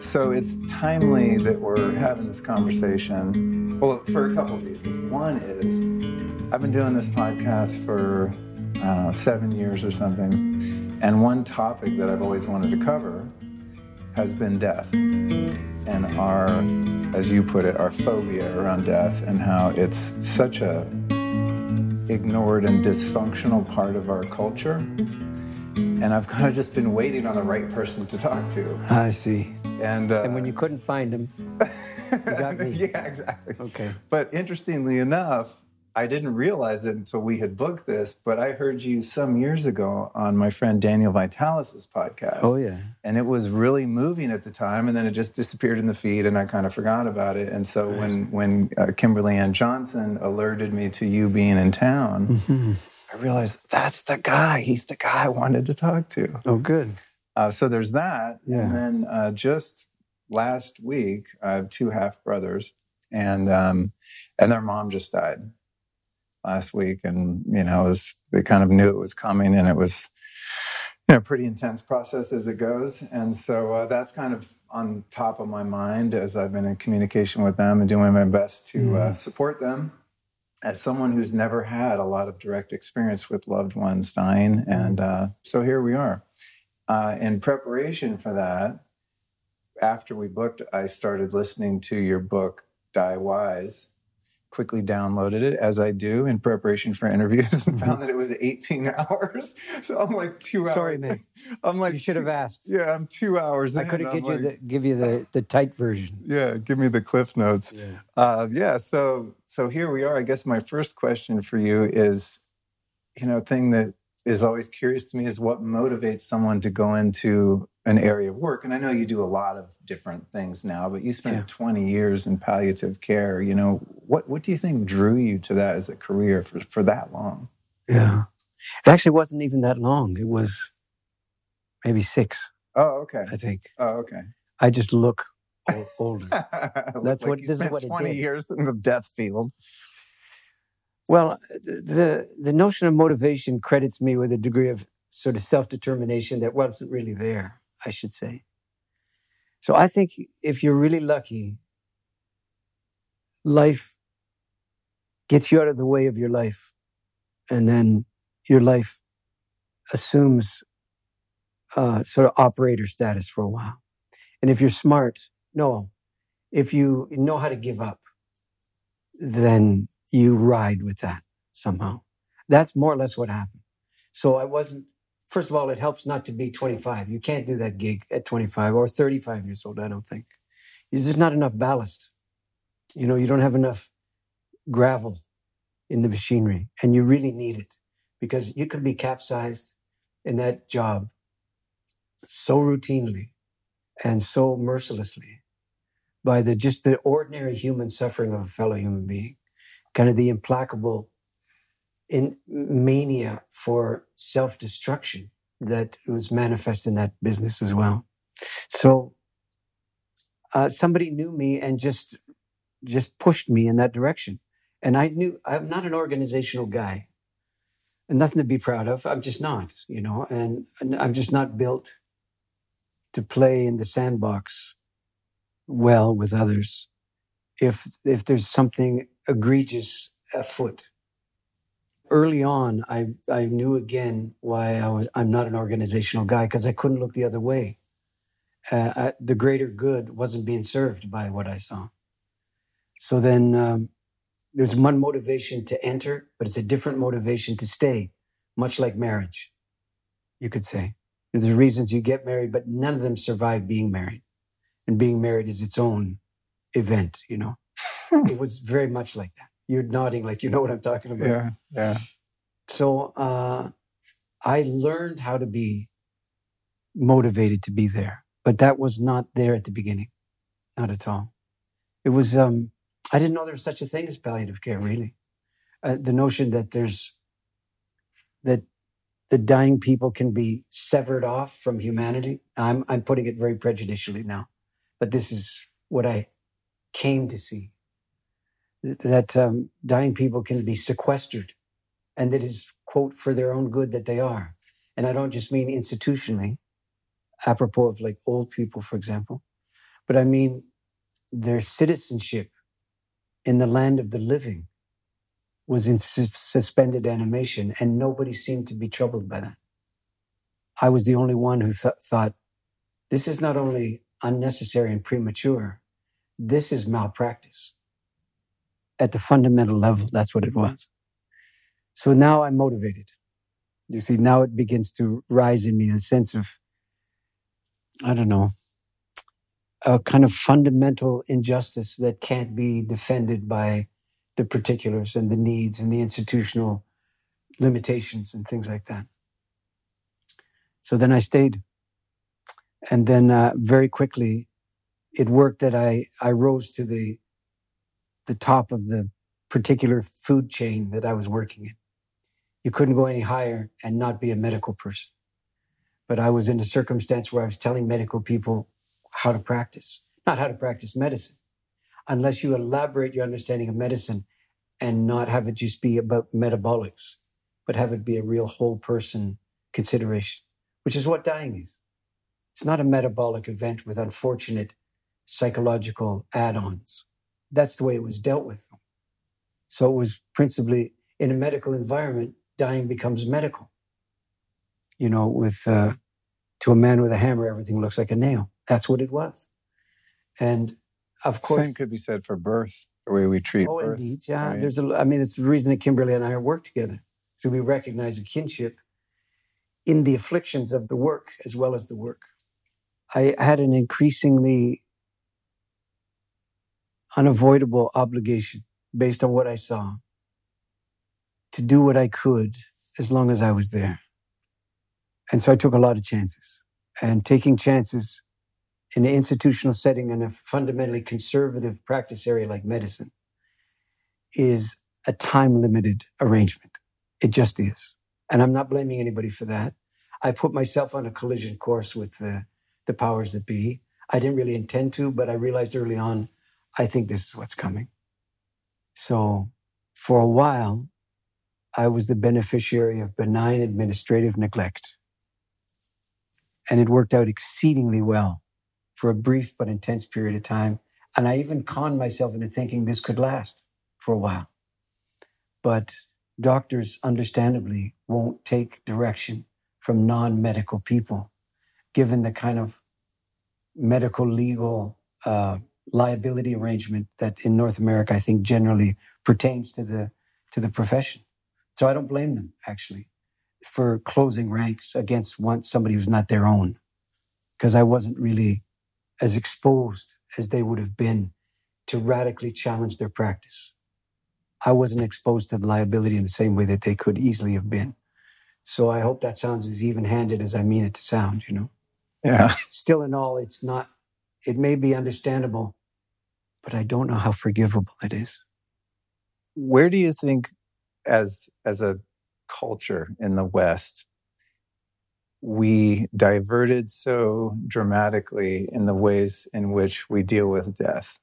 So it's timely that we're having this conversation. Well, for a couple of reasons. One is I've been doing this podcast for, I don't know, seven years or something. And one topic that I've always wanted to cover has been death and our, as you put it, our phobia around death and how it's such a ignored and dysfunctional part of our culture. And I've kind of just been waiting on the right person to talk to. I see. And, uh, And when you couldn't find him, you got me. yeah, exactly. Okay. But interestingly enough, I didn't realize it until we had booked this, but I heard you some years ago on my friend Daniel Vitalis's podcast. Oh, yeah. And it was really moving at the time, and then it just disappeared in the feed, and I kind of forgot about it. And so when when uh, Kimberly Ann Johnson alerted me to you being in town, Mm-hmm. I realized that's the guy. He's the guy I wanted to talk to. Oh, good. Uh, so there's that. Yeah. And then uh, just last week, I have two half brothers, and um, and their mom just died last week, and you know, it was they kind of knew it was coming, and it was you know pretty intense process as it goes, and so uh, that's kind of on top of my mind as I've been in communication with them and doing my best to uh, support them. As someone who's never had a lot of direct experience with loved ones dying, and uh, so here we are uh, in preparation for that, after we booked, I started listening to your book, Die Wise. Quickly downloaded it as I do in preparation for interviews and found that it was 18 hours. So I'm like two hours. Sorry, man. I'm like, You should have asked. Yeah, I'm two hours. I could have give you the give you the, the tight version. Yeah, give me the cliff notes. Yeah. Uh, yeah, so so here we are. I guess my first question for you is, you know, thing that is always curious to me is what motivates someone to go into an area of work. And I know you do a lot of different things now, but you spent Yeah. 20 years in palliative care. You know, what what do you think drew you to that as a career for, for that long? Yeah. It actually wasn't even that long. It was maybe six, Oh, okay. I think. Oh, okay. I just look older. That's what- you this is what it 20 did. years in the death field. Well, the the notion of motivation credits me with a degree of sort of self determination that wasn't really there, I should say. So I think if you're really lucky, life gets you out of the way of your life, and then your life assumes uh, sort of operator status for a while. And if you're smart, no, if you know how to give up, then you ride with that somehow. That's more or less what happened. So I wasn't, first of all, it helps not to be 25. You can't do that gig at 25 or 35 years old, I don't think. There's just not enough ballast. You know, you don't have enough gravel in the machinery, and you really need it because you could be capsized in that job so routinely and so mercilessly by the just the ordinary human suffering of a fellow human being kind of the implacable in mania for self-destruction that was manifest in that business as well. So uh, somebody knew me and just just pushed me in that direction. And i knew i'm not an organizational guy. And nothing to be proud of. I'm just not you know and, and i'm just not built to play in the sandbox well with others. If if there's something egregious afoot. Early on, I I knew again why I was I'm not an organizational guy because I couldn't look the other way. Uh, I, the greater good wasn't being served by what I saw. So then um, there's one motivation to enter, but it's a different motivation to stay, much like marriage, you could say. There's reasons you get married, but none of them survive being married. And being married is its own event, you know. It was very much like that. You're nodding like you know what I'm talking about. Yeah, yeah. So uh, I learned how to be motivated to be there, but that was not there at the beginning, not at all. It was um, I didn't know there was such a thing as palliative care. Really, uh, the notion that there's that the dying people can be severed off from humanity. I'm I'm putting it very prejudicially now, but this is what I came to see that um, dying people can be sequestered and that is, quote, for their own good that they are. And I don't just mean institutionally, apropos of like old people, for example, but I mean their citizenship in the land of the living was in su- suspended animation, and nobody seemed to be troubled by that. I was the only one who th- thought, this is not only unnecessary and premature, this is malpractice. At the fundamental level, that's what it was. So now I'm motivated. You see, now it begins to rise in me a sense of, I don't know, a kind of fundamental injustice that can't be defended by the particulars and the needs and the institutional limitations and things like that. So then I stayed. And then uh, very quickly, it worked that I, I rose to the, the top of the particular food chain that I was working in. You couldn't go any higher and not be a medical person. But I was in a circumstance where I was telling medical people how to practice, not how to practice medicine, unless you elaborate your understanding of medicine and not have it just be about metabolics, but have it be a real whole person consideration, which is what dying is. It's not a metabolic event with unfortunate psychological add ons. That's the way it was dealt with. So it was principally in a medical environment, dying becomes medical. You know, with uh, to a man with a hammer, everything looks like a nail. That's what it was. And of course, same could be said for birth the way we treat oh, birth. indeed, yeah. right? There's a. I mean, it's the reason that Kimberly and I work together. So we recognize a kinship in the afflictions of the work as well as the work. I had an increasingly unavoidable obligation based on what I saw to do what I could as long as I was there. And so I took a lot of chances. And taking chances in an institutional setting in a fundamentally conservative practice area like medicine is a time limited arrangement. It just is. And I'm not blaming anybody for that. I put myself on a collision course with the, the powers that be. I didn't really intend to, but I realized early on, I think this is what's coming. So for a while, I was the beneficiary of benign administrative neglect. And it worked out exceedingly well for a brief but intense period of time. And I even conned myself into thinking this could last for a while. But doctors, understandably, won't take direction from non medical people, given the kind of medical legal uh, liability arrangement that in North America, I think generally pertains to the, to the profession. So I don't blame them, actually, for closing ranks against one, somebody who's not their own, because I wasn't really as exposed as they would have been to radically challenge their practice. I wasn't exposed to the liability in the same way that they could easily have been. So I hope that sounds as even handed as I mean it to sound, you know? Yeah. Still, in all, it's not, it may be understandable, but I don't know how forgivable it is. Where do you think, as as a culture in the West, we diverted so dramatically in the ways in which we deal with death?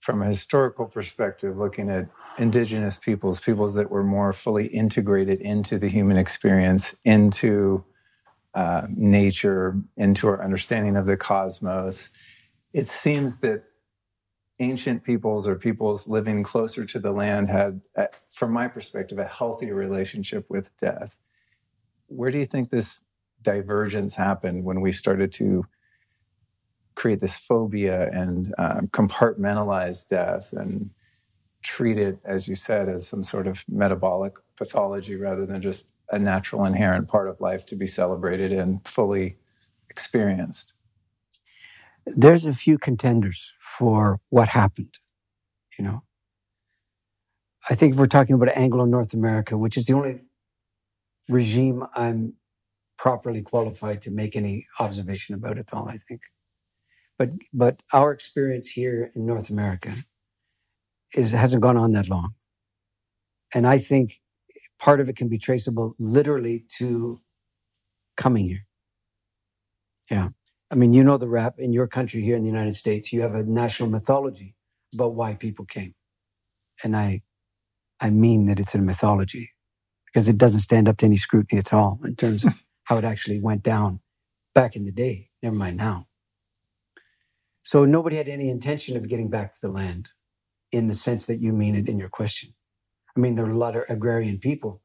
From a historical perspective, looking at indigenous peoples, peoples that were more fully integrated into the human experience, into uh, nature, into our understanding of the cosmos, it seems that ancient peoples or peoples living closer to the land had, uh, from my perspective, a healthier relationship with death. Where do you think this divergence happened when we started to create this phobia and um, compartmentalize death and treat it, as you said, as some sort of metabolic pathology rather than just a natural inherent part of life to be celebrated and fully experienced? There's a few contenders for what happened, you know. I think if we're talking about Anglo North America, which is the only regime I'm properly qualified to make any observation about at all, I think. But but our experience here in North America is hasn't gone on that long. And I think part of it can be traceable literally to coming here. Yeah. I mean, you know the rap in your country here in the United States, you have a national mythology about why people came. And I I mean that it's a mythology because it doesn't stand up to any scrutiny at all in terms of how it actually went down back in the day. Never mind now. So nobody had any intention of getting back to the land in the sense that you mean it in your question. I mean, there were a lot of agrarian people,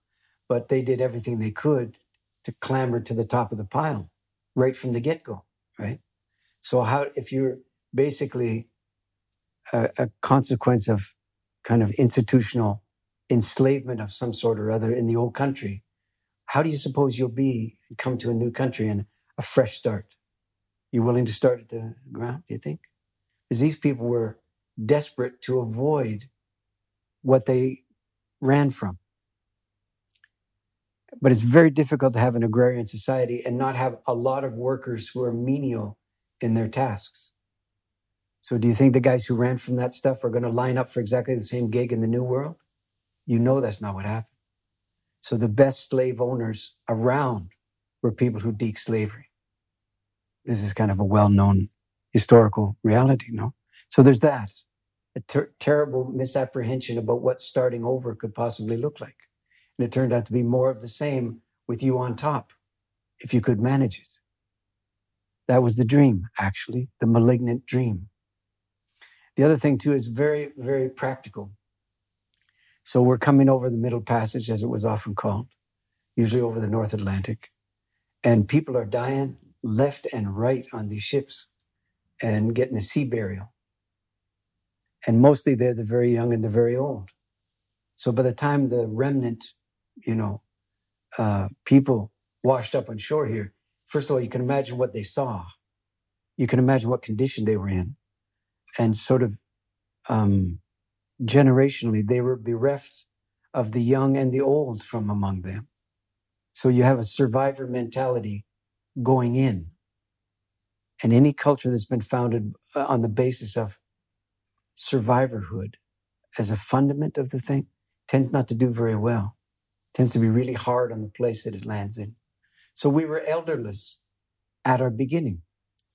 but they did everything they could to clamber to the top of the pile right from the get go, right? So, how, if you're basically a, a consequence of kind of institutional enslavement of some sort or other in the old country, how do you suppose you'll be come to a new country and a fresh start? You willing to start at the ground, do you think? Because these people were desperate to avoid what they ran from. But it's very difficult to have an agrarian society and not have a lot of workers who are menial in their tasks. So, do you think the guys who ran from that stuff are going to line up for exactly the same gig in the new world? You know that's not what happened. So, the best slave owners around were people who deek slavery. This is kind of a well known historical reality, no? So, there's that a ter- terrible misapprehension about what starting over could possibly look like. And it turned out to be more of the same with you on top, if you could manage it. That was the dream, actually, the malignant dream. The other thing, too, is very, very practical. So we're coming over the Middle Passage, as it was often called, usually over the North Atlantic. And people are dying left and right on these ships and getting a sea burial. And mostly they're the very young and the very old. So by the time the remnant, you know, uh, people washed up on shore here, first of all, you can imagine what they saw. You can imagine what condition they were in. And sort of um, generationally, they were bereft of the young and the old from among them. So you have a survivor mentality going in. And any culture that's been founded uh, on the basis of survivorhood as a fundament of the thing tends not to do very well, tends to be really hard on the place that it lands in. So we were elderless at our beginning.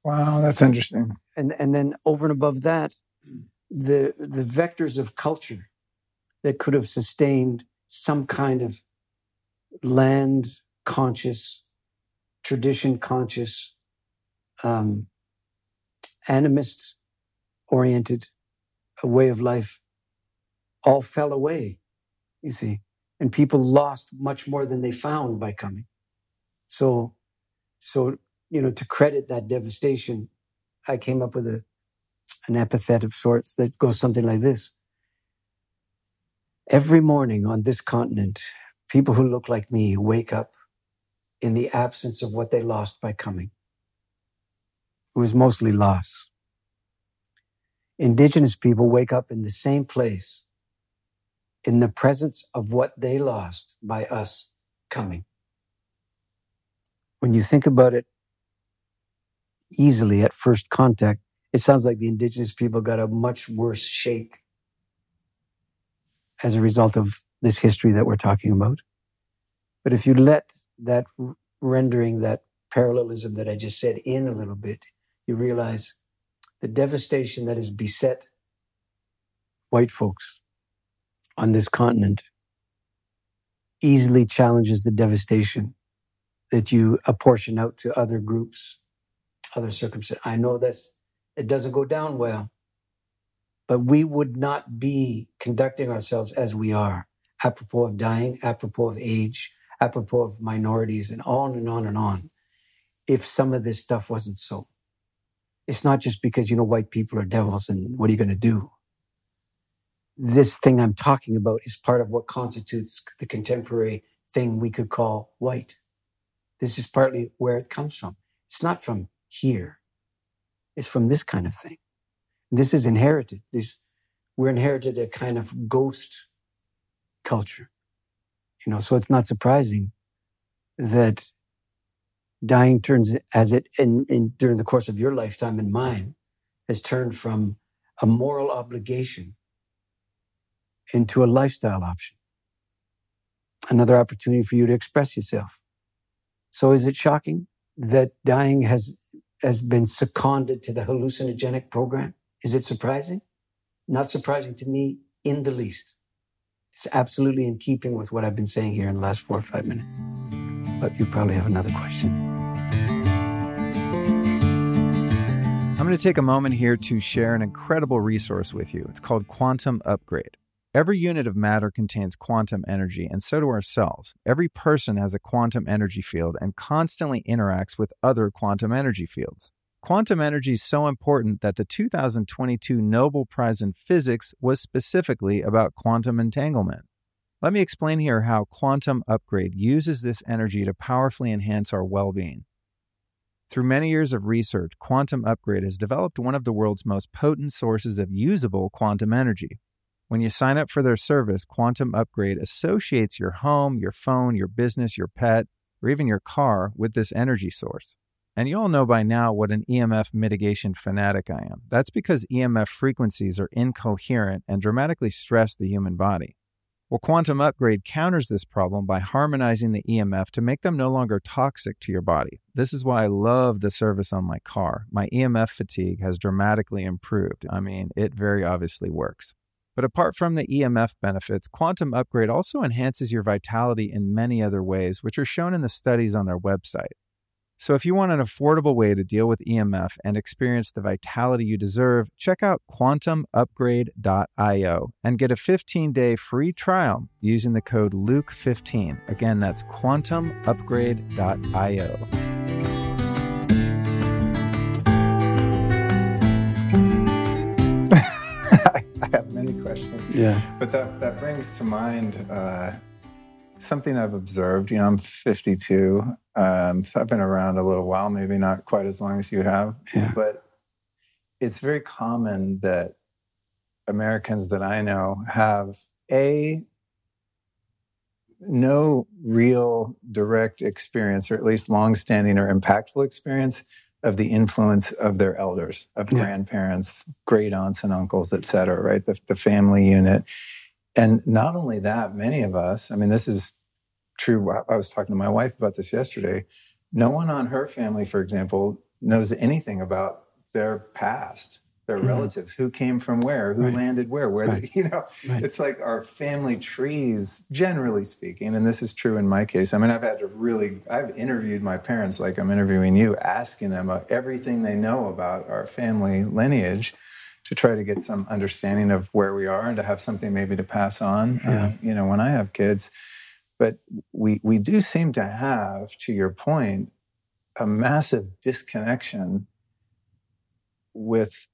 Wow, that's interesting. And and then over and above that, the the vectors of culture that could have sustained some kind of land conscious, tradition conscious, um, animist oriented way of life all fell away, you see, and people lost much more than they found by coming. So, so, you know, to credit that devastation, I came up with a, an epithet of sorts that goes something like this. Every morning on this continent, people who look like me wake up in the absence of what they lost by coming. It was mostly loss indigenous people wake up in the same place in the presence of what they lost by us coming. When you think about it easily at first contact, it sounds like the indigenous people got a much worse shake as a result of this history that we're talking about. But if you let that rendering, that parallelism that I just said in a little bit, you realize the devastation that has beset white folks on this continent easily challenges the devastation that you apportion out to other groups, other circumstances. I know this, it doesn't go down well, but we would not be conducting ourselves as we are, apropos of dying, apropos of age, apropos of minorities, and on and on and on, if some of this stuff wasn't so it's not just because, you know, white people are devils and what are you going to do? This thing I'm talking about is part of what constitutes the contemporary thing we could call white. This is partly where it comes from. It's not from here. It's from this kind of thing. This is inherited. This, we're inherited a kind of ghost culture. You know, so it's not surprising that dying turns as it in, in during the course of your lifetime and mine has turned from a moral obligation into a lifestyle option another opportunity for you to express yourself so is it shocking that dying has has been seconded to the hallucinogenic program is it surprising not surprising to me in the least It's absolutely in keeping with what I've been saying here in the last four or five minutes. But you probably have another question. I'm going to take a moment here to share an incredible resource with you. It's called Quantum Upgrade. Every unit of matter contains quantum energy, and so do our cells. Every person has a quantum energy field and constantly interacts with other quantum energy fields. Quantum energy is so important that the 2022 Nobel Prize in Physics was specifically about quantum entanglement. Let me explain here how Quantum Upgrade uses this energy to powerfully enhance our well being. Through many years of research, Quantum Upgrade has developed one of the world's most potent sources of usable quantum energy. When you sign up for their service, Quantum Upgrade associates your home, your phone, your business, your pet, or even your car with this energy source. And you all know by now what an EMF mitigation fanatic I am. That's because EMF frequencies are incoherent and dramatically stress the human body. Well, Quantum Upgrade counters this problem by harmonizing the EMF to make them no longer toxic to your body. This is why I love the service on my car. My EMF fatigue has dramatically improved. I mean, it very obviously works. But apart from the EMF benefits, Quantum Upgrade also enhances your vitality in many other ways, which are shown in the studies on their website. So if you want an affordable way to deal with EMF and experience the vitality you deserve, check out quantumupgrade.io and get a 15-day free trial using the code LUKE15. Again, that's quantumupgrade.io. I have many questions. Yeah. But that, that brings to mind uh, something I've observed. You know, I'm 52, um, so I've been around a little while, maybe not quite as long as you have. Yeah. But it's very common that Americans that I know have a no real direct experience, or at least long-standing or impactful experience of the influence of their elders, of Yeah. grandparents, great aunts and uncles, et cetera, right? The, the family unit. And not only that, many of us, I mean, this is true. I- I was talking to my wife about this yesterday. No one on her family, for example, knows anything about their past, their Mhm. relatives, who came from where, who Right. landed where, where, Right. they, you know, Right. it's like our family trees, generally speaking, and this is true in my case. I mean, I've had to really, I've interviewed my parents like I'm interviewing you, asking them uh, everything they know about our family lineage to try to get some understanding of where we are and to have something maybe to pass on, uh, Yeah. you know, when I have kids. But we, we do seem to have, to your point, a massive disconnection with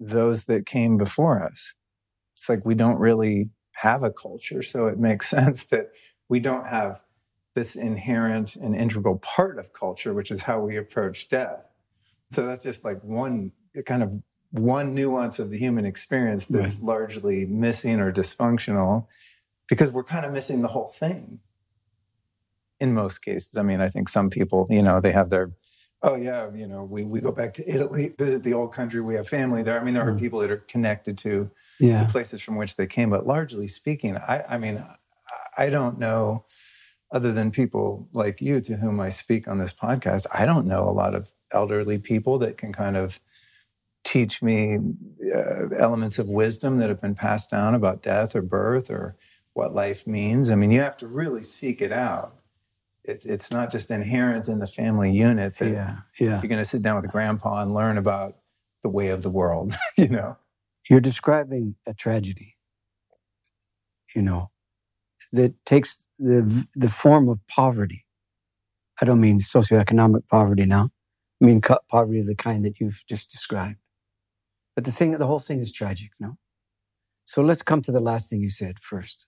those that came before us. It's like we don't really have a culture. So it makes sense that we don't have this inherent and integral part of culture, which is how we approach death. So that's just like one kind of one nuance of the human experience that's largely missing or dysfunctional because we're kind of missing the whole thing in most cases. I mean, I think some people, you know, they have their oh yeah, you know, we, we go back to Italy, visit the old country, we have family there. I mean, there are Mm. people that are connected to Yeah. the places from which they came, but largely speaking, I, I mean, I don't know, other than people like you to whom I speak on this podcast, I don't know a lot of elderly people that can kind of teach me uh, elements of wisdom that have been passed down about death or birth or what life means. I mean, you have to really seek it out. It's it's not just inherent in the family unit that Yeah. Yeah. you're going to sit down with grandpa and learn about the way of the world. you know, You're describing a tragedy, you know, that takes the, the form of poverty. I don't mean socioeconomic poverty now. I mean poverty of the kind that you've just described. But the thing, the whole thing is tragic, no? So let's come to the last thing you said first.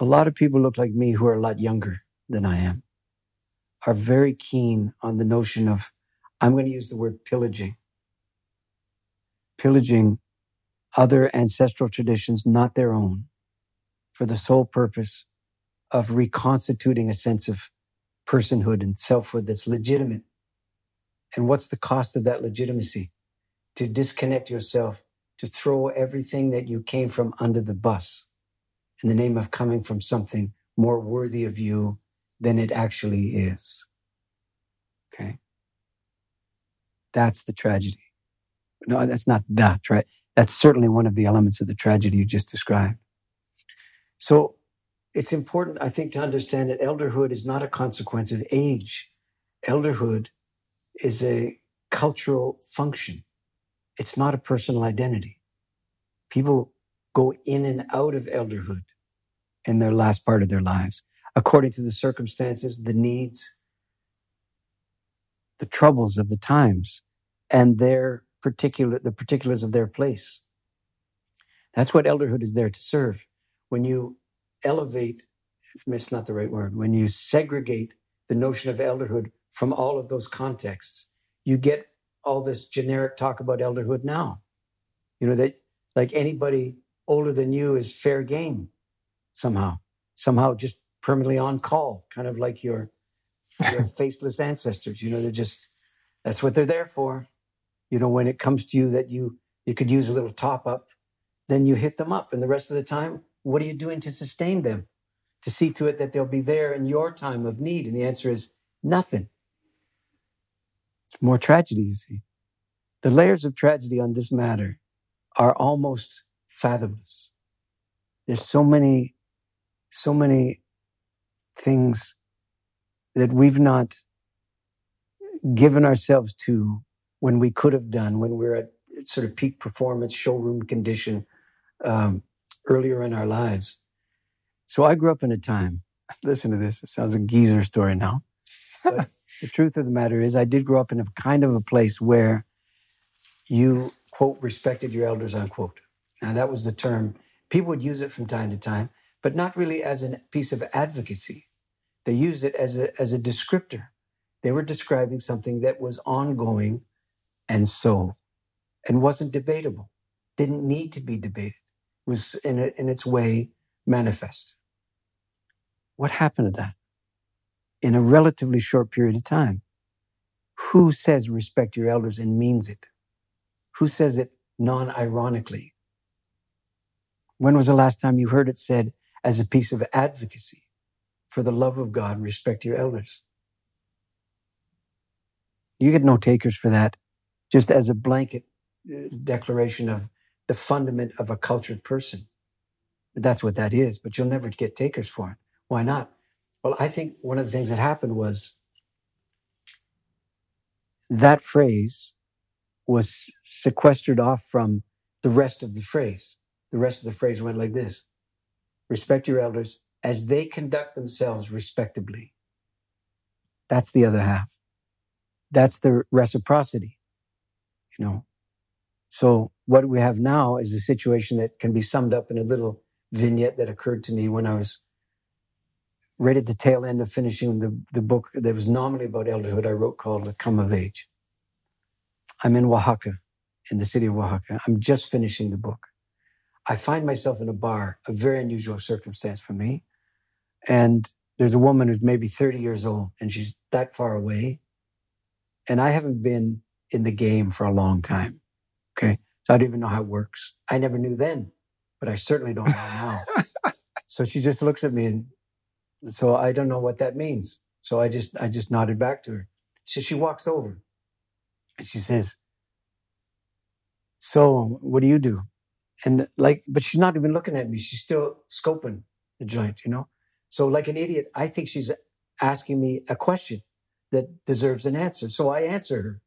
A lot of people look like me who are a lot younger than I am, are very keen on the notion of, I'm going to use the word pillaging. Pillaging other ancestral traditions, not their own, for the sole purpose of reconstituting a sense of personhood and selfhood that's legitimate. And what's the cost of that legitimacy? To disconnect yourself, to throw everything that you came from under the bus in the name of coming from something more worthy of you than it actually is. Okay. That's the tragedy. No, that's not that, right? That's certainly one of the elements of the tragedy you just described. So it's important, I think, to understand that elderhood is not a consequence of age. Elderhood is a cultural function. It's not a personal identity. People go in and out of elderhood in their last part of their lives, according to the circumstances, the needs, the troubles of the times, and their particular the particulars of their place. That's what elderhood is there to serve. When you elevate, it's not the right word, when you segregate the notion of elderhood from all of those contexts, you get all this generic talk about elderhood now. You know, that like anybody older than you is fair game somehow, somehow just permanently on call, kind of like your, your faceless ancestors. You know, they're just, that's what they're there for. You know, when it comes to you that you, you could use a little top up, then you hit them up. And the rest of the time, what are you doing to sustain them? To see to it that they'll be there in your time of need? And the answer is nothing. It's more tragedy, you see. The layers of tragedy on this matter are almost fathomless. There's so many, so many things that we've not given ourselves to when we could have done, when we're at sort of peak performance, showroom condition um, earlier in our lives. So I grew up in a time, listen to this, it sounds like a geezer story now. But the truth of the matter is, I did grow up in a kind of a place where you, quote, respected your elders, unquote. Now, that was the term. People would use it from time to time, but not really as a piece of advocacy. They used it as a, as a descriptor. They were describing something that was ongoing and so, and wasn't debatable, didn't need to be debated, was in, a, in its way manifest. What happened to that? In a relatively short period of time. Who says respect your elders and means it? Who says it non ironically? When was the last time you heard it said as a piece of advocacy for the love of God, respect your elders? You get no takers for that, just as a blanket uh, declaration of the fundament of a cultured person. That's what that is, but you'll never get takers for it. Why not? Well, I think one of the things that happened was that phrase was sequestered off from the rest of the phrase. The rest of the phrase went like this Respect your elders as they conduct themselves respectably. That's the other half. That's the reciprocity, you know. So what we have now is a situation that can be summed up in a little vignette that occurred to me when I was right at the tail end of finishing the, the book that was nominally about elderhood I wrote called The Come of Age. I'm in Oaxaca, in the city of Oaxaca. I'm just finishing the book. I find myself in a bar, a very unusual circumstance for me. And there's a woman who's maybe 30 years old and she's that far away. And I haven't been in the game for a long time. Okay. So I don't even know how it works. I never knew then, but I certainly don't know now. so she just looks at me and so I don't know what that means. So I just, I just nodded back to her. So she walks over and she says, so what do you do? And like, but she's not even looking at me. She's still scoping the joint, you know? So like an idiot, I think she's asking me a question that deserves an answer. So I answer her.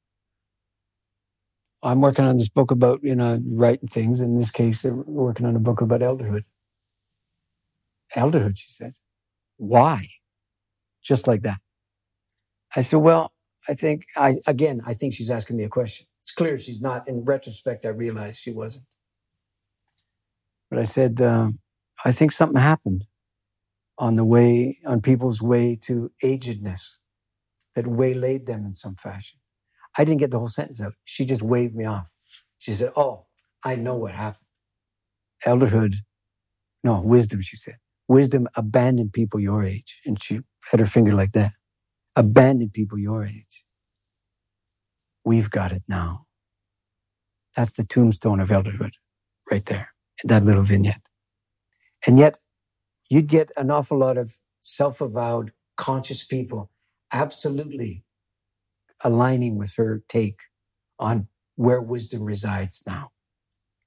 I'm working on this book about, you know, writing things. In this case, we're working on a book about elderhood. Elderhood, she said. Why? Just like that. I said, well, I think I, again, I think she's asking me a question. It's clear she's not. In retrospect, I realized she wasn't. But I said, uh, I think something happened on the way, on people's way to agedness that waylaid them in some fashion. I didn't get the whole sentence out. She just waved me off. She said, Oh, I know what happened. Elderhood, no, wisdom, she said. Wisdom abandoned people your age. And she had her finger like that. Abandoned people your age. We've got it now. That's the tombstone of elderhood right there that little vignette. And yet, you'd get an awful lot of self avowed, conscious people absolutely aligning with her take on where wisdom resides now.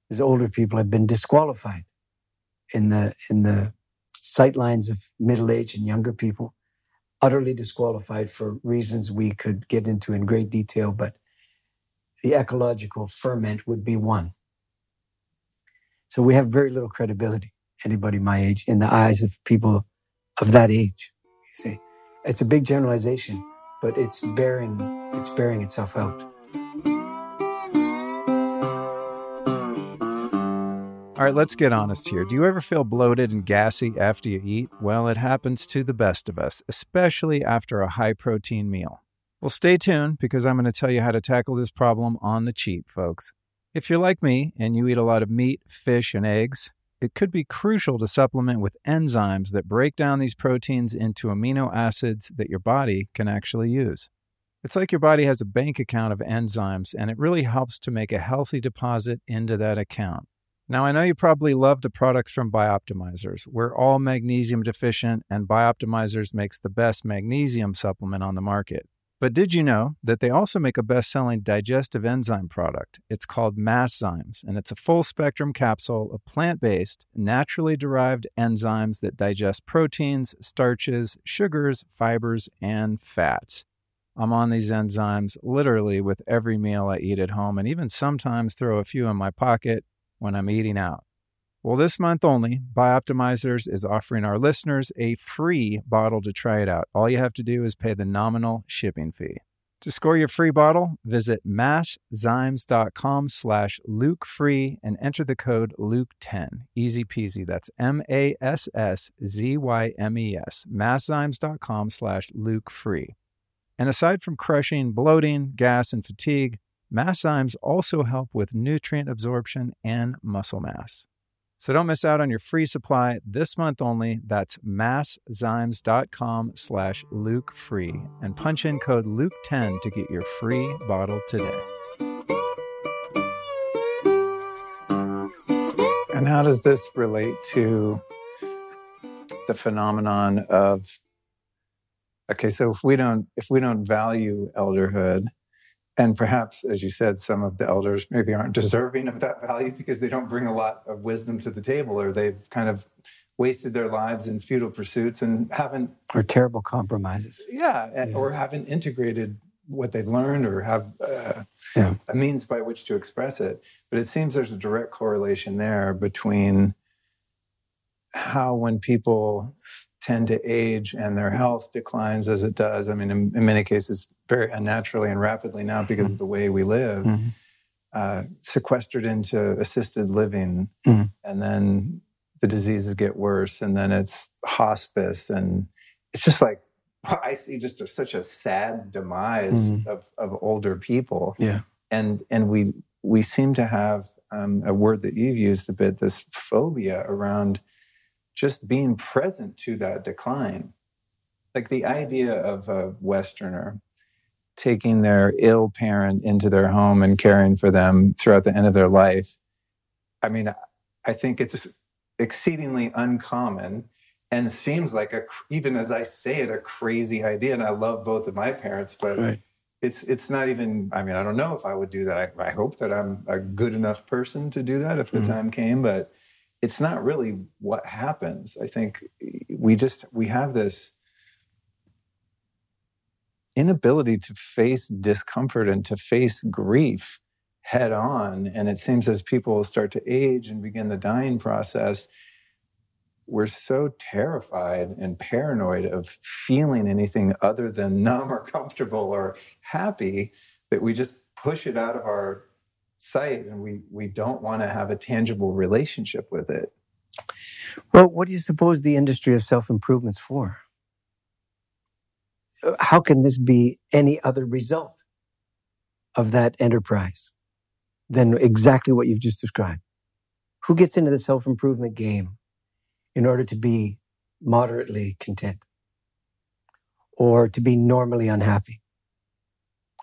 As older people have been disqualified in the, in the sightlines of middle age and younger people, utterly disqualified for reasons we could get into in great detail, but the ecological ferment would be one. So we have very little credibility, anybody my age, in the eyes of people of that age. You see, it's a big generalization, but it's bearing it's bearing itself out. All right, let's get honest here. Do you ever feel bloated and gassy after you eat? Well, it happens to the best of us, especially after a high protein meal. Well, stay tuned because I'm going to tell you how to tackle this problem on the cheap, folks. If you're like me and you eat a lot of meat, fish, and eggs, it could be crucial to supplement with enzymes that break down these proteins into amino acids that your body can actually use. It's like your body has a bank account of enzymes, and it really helps to make a healthy deposit into that account. Now, I know you probably love the products from Bioptimizers. We're all magnesium deficient, and Bioptimizers makes the best magnesium supplement on the market. But did you know that they also make a best selling digestive enzyme product? It's called Masszymes, and it's a full spectrum capsule of plant based, naturally derived enzymes that digest proteins, starches, sugars, fibers, and fats. I'm on these enzymes literally with every meal I eat at home, and even sometimes throw a few in my pocket when I'm eating out. Well, this month only, Bioptimizers is offering our listeners a free bottle to try it out. All you have to do is pay the nominal shipping fee. To score your free bottle, visit masszymes.com slash lukefree and enter the code luke10. Easy peasy. That's M-A-S-S-Z-Y-M-E-S. masszymes.com slash lukefree. And aside from crushing bloating, gas, and fatigue, Masszymes also help with nutrient absorption and muscle mass. So don't miss out on your free supply this month only. That's masszymes.com slash Luke free and punch in code Luke10 to get your free bottle today. And how does this relate to the phenomenon of okay, so if we don't if we don't value elderhood, and perhaps, as you said, some of the elders maybe aren't deserving of that value because they don't bring a lot of wisdom to the table or they've kind of wasted their lives in futile pursuits and haven't. Or terrible compromises. Yeah, yeah. or haven't integrated what they've learned or have uh, yeah. a means by which to express it. But it seems there's a direct correlation there between how, when people tend to age and their health declines as it does, I mean, in, in many cases, very unnaturally and rapidly now because mm-hmm. of the way we live, mm-hmm. uh, sequestered into assisted living, mm-hmm. and then the diseases get worse, and then it's hospice, and it's just like I see just a, such a sad demise mm-hmm. of, of older people. Yeah, and and we we seem to have um, a word that you've used a bit this phobia around just being present to that decline like the idea of a westerner taking their ill parent into their home and caring for them throughout the end of their life. I mean, I think it's exceedingly uncommon and seems like a even as I say it a crazy idea. And I love both of my parents, but right. it's it's not even. I mean, I don't know if I would do that. I, I hope that I'm a good enough person to do that if the mm-hmm. time came, but it's not really what happens. I think we just we have this inability to face discomfort and to face grief head on. And it seems as people start to age and begin the dying process, we're so terrified and paranoid of feeling anything other than numb or comfortable or happy that we just push it out of our sight and we, we don't want to have a tangible relationship with it. Well, what do you suppose the industry of self improvement's for? How can this be any other result of that enterprise than exactly what you've just described? Who gets into the self improvement game in order to be moderately content or to be normally unhappy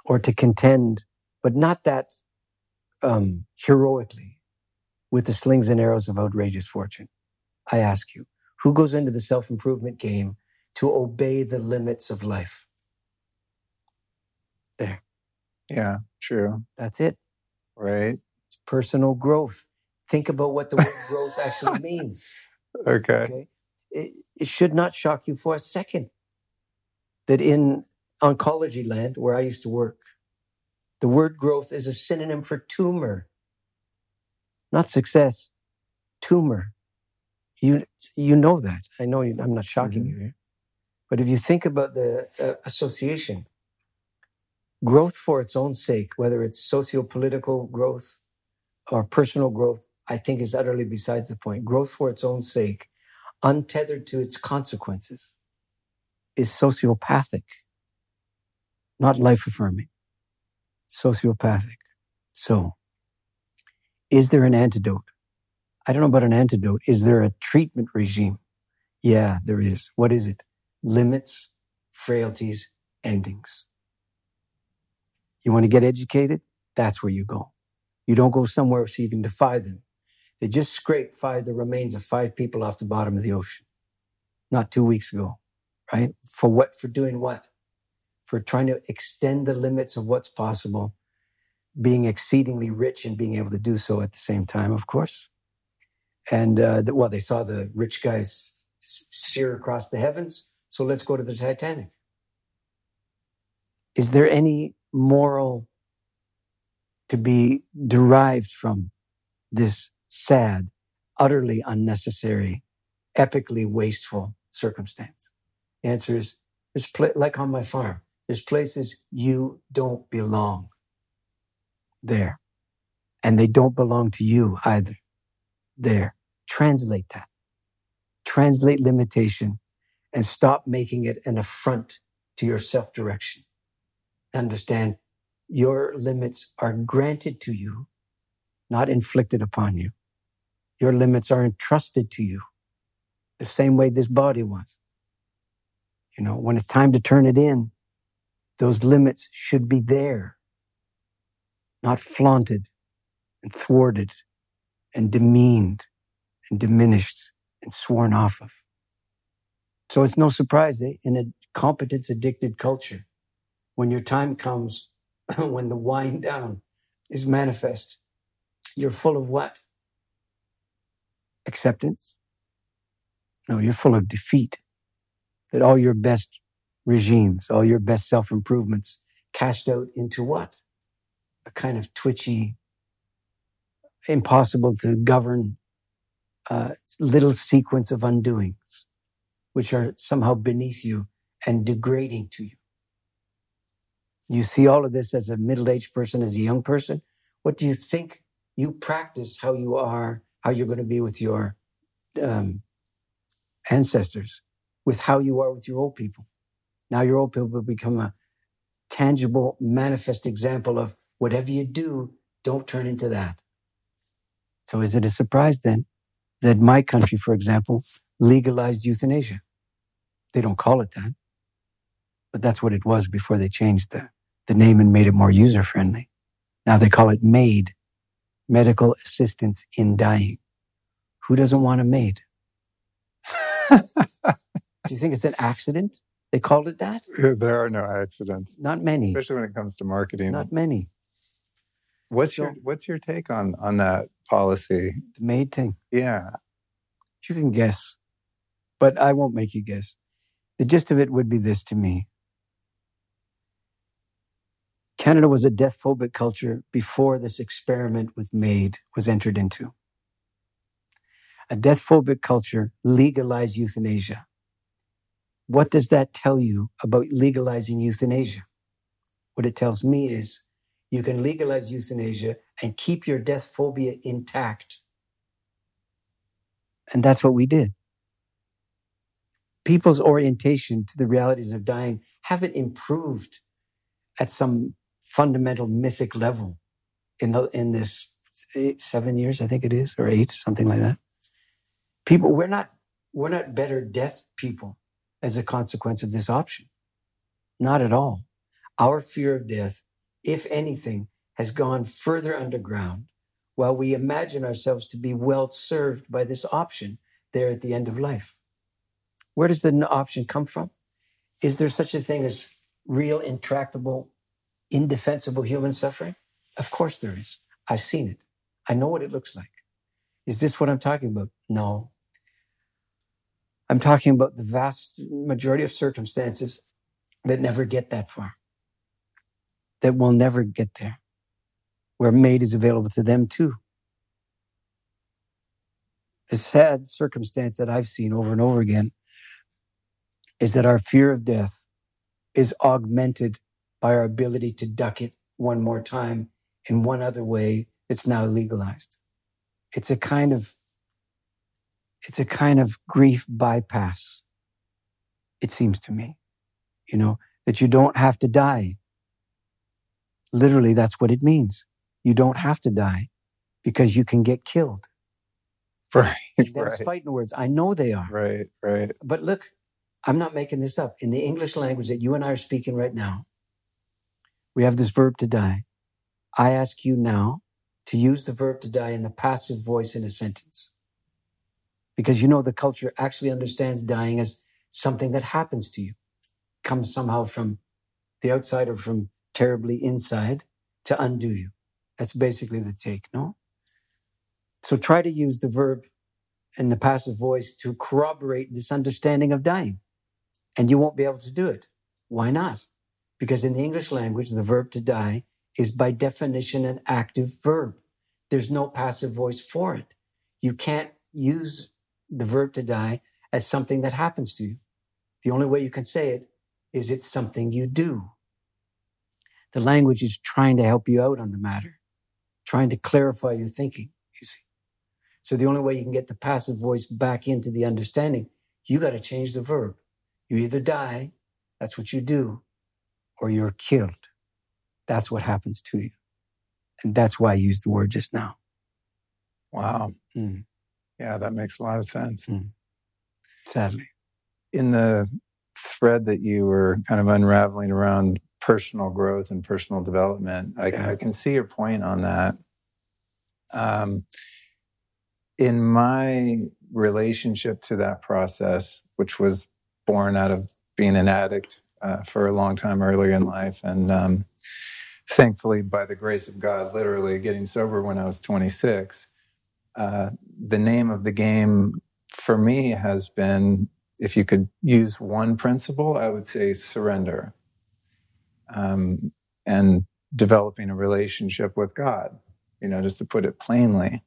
or to contend, but not that um, heroically with the slings and arrows of outrageous fortune? I ask you, who goes into the self improvement game to obey the limits of life. There. Yeah, true. That's it. Right. It's personal growth. Think about what the word growth actually means. Okay. okay. it, it should not shock you for a second that in oncology land, where I used to work, the word growth is a synonym for tumor, not success, tumor. You, you know that. I know you, I'm not shocking Mhm. you here. But if you think about the uh, association, growth for its own sake, whether it's socio-political growth or personal growth, I think is utterly besides the point. Growth for its own sake, untethered to its consequences, is sociopathic, not life affirming. Sociopathic. So, is there an antidote? I don't know about an antidote. Is there a treatment regime? Yeah, there is. What is it? Limits, frailties, endings. You want to get educated? That's where you go. You don't go somewhere so you can defy them. They just scraped five, the remains of five people off the bottom of the ocean not two weeks ago, right? For what? For doing what? For trying to extend the limits of what's possible, being exceedingly rich and being able to do so at the same time, of course. And uh, well, they saw the rich guys sear across the heavens, so let's go to the Titanic. Is there any moral to be derived from this sad, utterly unnecessary, epically wasteful circumstance? The answer is there's like on my farm, there's places you don't belong there. And they don't belong to you either. There. Translate that. Translate limitation and stop making it an affront to your self direction. Understand your limits are granted to you, not inflicted upon you. Your limits are entrusted to you the same way this body was. You know, when it's time to turn it in, those limits should be there, not flaunted and thwarted and demeaned and diminished and sworn off of. So it's no surprise that in a competence addicted culture, when your time comes, when the wind down is manifest, you're full of what? Acceptance? No, you're full of defeat. That all your best regimes, all your best self improvements cashed out into what? A kind of twitchy, impossible to govern uh, little sequence of undoings, which are somehow beneath you and degrading to you. You see all of this as a middle aged person, as a young person. What do you think you practice how you are, how you're going to be with your um, ancestors, with how you are with your old people? Now your old people become a tangible, manifest example of whatever you do, don't turn into that. So is it a surprise then that my country, for example, legalized euthanasia? They don't call it that, but that's what it was before they changed the, the name and made it more user friendly. Now they call it MAID, Medical Assistance in Dying. Who doesn't want a maid? Do you think it's an accident? They called it that? there are no accidents, Not many. especially when it comes to marketing. Not many. what's so- your What's your take on on that policy? The maid thing. Yeah, You can guess, but I won't make you guess. The gist of it would be this to me Canada was a death phobic culture before this experiment with MAID was entered into. A death phobic culture legalized euthanasia. What does that tell you about legalizing euthanasia? What it tells me is you can legalize euthanasia and keep your death phobia intact. And that's what we did. People's orientation to the realities of dying haven't improved at some fundamental mythic level in the in this eight, seven years, I think it is, or eight, something like that. People, we're not we're not better death people as a consequence of this option. Not at all. Our fear of death, if anything, has gone further underground while we imagine ourselves to be well served by this option there at the end of life. Where does the option come from? Is there such a thing as real, intractable, indefensible human suffering? Of course there is. I've seen it. I know what it looks like. Is this what I'm talking about? No. I'm talking about the vast majority of circumstances that never get that far, that will never get there, where MAID is available to them too. The sad circumstance that I've seen over and over again is that our fear of death is augmented by our ability to duck it one more time in one other way that's now legalized. It's a kind of it's a kind of grief bypass. It seems to me, you know, that you don't have to die. Literally, that's what it means. You don't have to die because you can get killed. Right. That's right. fighting words. I know they are. Right. Right. But look, I'm not making this up. In the English language that you and I are speaking right now, we have this verb to die. I ask you now to use the verb to die in the passive voice in a sentence. Because you know the culture actually understands dying as something that happens to you, comes somehow from the outside or from terribly inside to undo you. That's basically the take, no? So try to use the verb in the passive voice to corroborate this understanding of dying. And you won't be able to do it. Why not? Because in the English language, the verb to die is by definition an active verb. There's no passive voice for it. You can't use the verb to die as something that happens to you. The only way you can say it is it's something you do. The language is trying to help you out on the matter, trying to clarify your thinking, you see. So the only way you can get the passive voice back into the understanding, you got to change the verb. You either die, that's what you do, or you're killed. That's what happens to you. And that's why I used the word just now. Wow. Mm, Yeah, that makes a lot of sense. sadly. In the thread that you were kind of unraveling around personal growth and personal development, I, Yeah. I can see your point on that. Um, in my relationship to that process, which was born out of being an addict uh, for a long time earlier in life, and um, thankfully, by the grace of God, literally getting sober when I was 26, uh, the name of the game for me has been if you could use one principle, I would say surrender um, and developing a relationship with God, you know, just to put it plainly.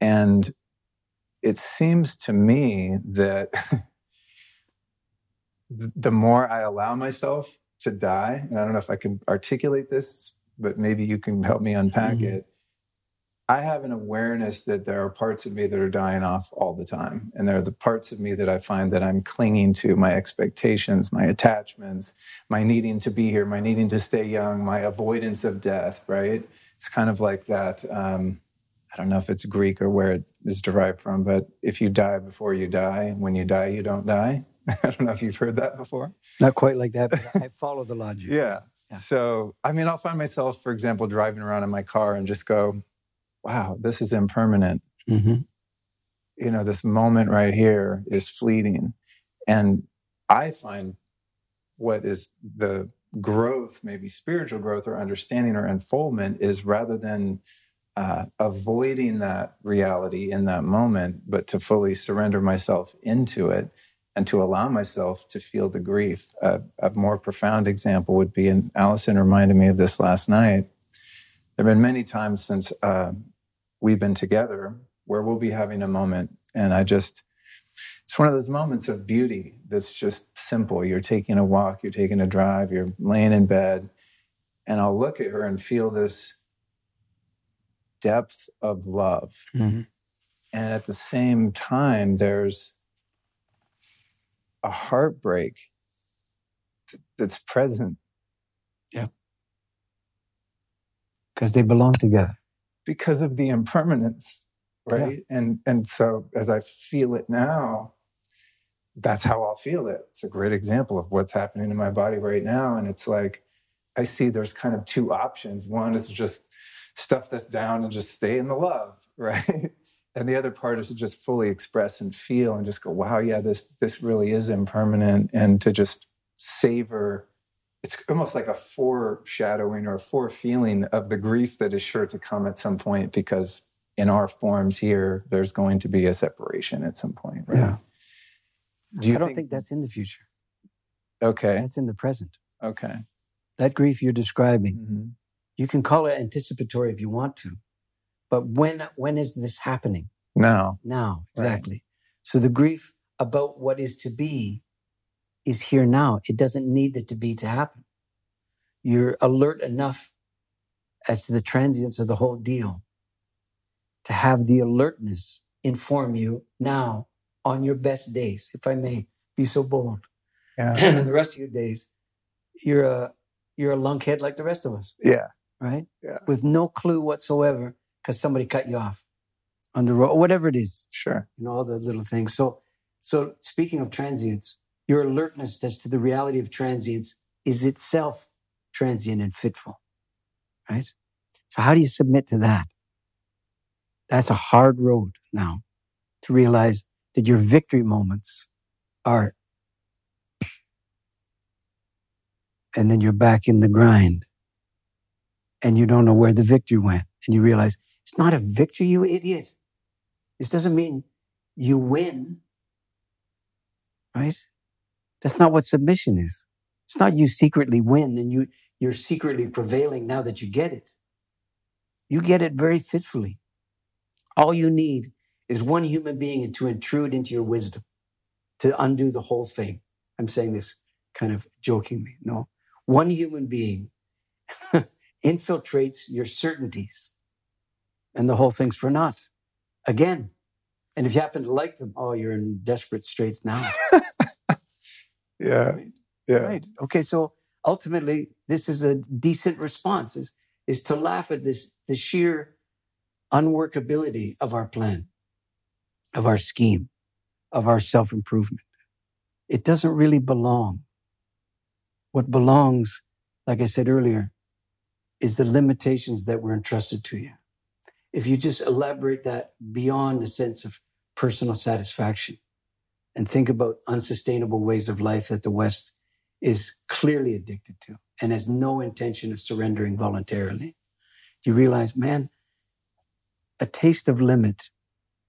And it seems to me that the more I allow myself to die, and I don't know if I can articulate this, but maybe you can help me unpack Mhm. it. I have an awareness that there are parts of me that are dying off all the time. And there are the parts of me that I find that I'm clinging to my expectations, my attachments, my needing to be here, my needing to stay young, my avoidance of death, right? It's kind of like that. Um, I don't know if it's Greek or where it is derived from, but if you die before you die, when you die, you don't die. I don't know if you've heard that before. Not quite like that, but I follow the logic. Yeah. Yeah. So, I mean, I'll find myself, for example, driving around in my car and just go, wow, this is impermanent. hmm You know, this moment right here is fleeting. And I find what is the growth, maybe spiritual growth or understanding or unfoldment, is rather than uh, avoiding that reality in that moment, but to fully surrender myself into it and to allow myself to feel the grief. Uh, a more profound example would be, and Allison reminded me of this last night. There have been many times since uh, we've been together where we'll be having a moment, and I just, it's one of those moments of beauty that's just simple. You're taking a walk, you're taking a drive, you're laying in bed, and I'll look at her and feel this depth of love. hmm And at the same time, there's a heartbreak that's present Yeah. Because they belong together. because of the impermanence, right? And and so as I feel it now, that's how I'll feel it. It's a great example of what's happening in my body right now. And it's like I see there's kind of two options. One is just stuff this down and just stay in the love, right? And the other part is to just fully express and feel and just go, wow, yeah, this this really is impermanent, and to just savor. It's almost like a foreshadowing or a forefeeling of the grief that is sure to come at some point because in our forms here, there's going to be a separation at some point, right? Yeah. Do you I don't think, that's in the future. okay? That's in the present. Okay. That grief you're describing, Mhm. you can call it anticipatory if you want to, but when when is this happening? Now. Now, Right. exactly. So the grief about what is to be is here now. It doesn't need it to be to happen. You're alert enough as to the transience of the whole deal to have the alertness inform you now on your best days, if I may be so bold. Yeah. And in the rest of your days, you're a you're a lunkhead like the rest of us, Yeah. right? Yeah. With no clue whatsoever because somebody cut you off on the road, or whatever it is Sure. you know all the little things. So so speaking of transients your alertness as to the reality of transience is itself transient and fitful right? So how do you submit to that? That's a hard road now to realize that your victory moments are and then you're back in the grind and you don't know where the victory went and you realize it's not a victory you idiot this doesn't mean you win, right? That's not what submission is. It's not you secretly win and you, you're secretly prevailing now that you get it. You get it very fitfully. All you need is one human being to intrude into your wisdom to undo the whole thing. I'm saying this kind of jokingly. No, one human being infiltrates your certainties and the whole thing's for naught again. And if you happen to like them, oh, you're in desperate straits now. Yeah. Yeah. Right. Okay. So ultimately, this is a decent response: is is to laugh at this the sheer unworkability of our plan, of our scheme, of our self improvement. It doesn't really belong. What belongs, like I said earlier, is the limitations that were entrusted to you. If you just elaborate that beyond the sense of personal satisfaction and think about unsustainable ways of life that the West is clearly addicted to and has no intention of surrendering voluntarily, you realize, man, a taste of limit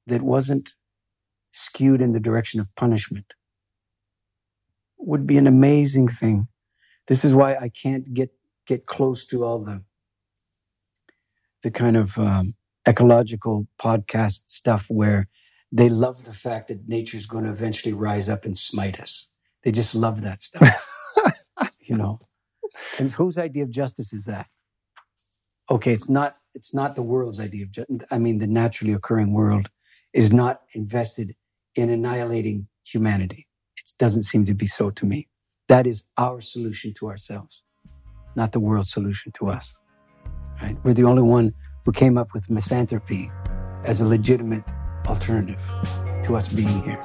that wasn't skewed in the direction of punishment would be an amazing thing. This is why I can't get get close to all the the kind of um, ecological podcast stuff where they love the fact that nature's going to eventually rise up and smite us. They just love that stuff, you know. And whose idea of justice is that? Okay, it's not. It's not the world's idea of justice. I mean, the naturally occurring world is not invested in annihilating humanity. It doesn't seem to be so to me. That is our solution to ourselves, not the world's solution to us. Right? We're the only one who came up with misanthropy as a legitimate alternative to us being here.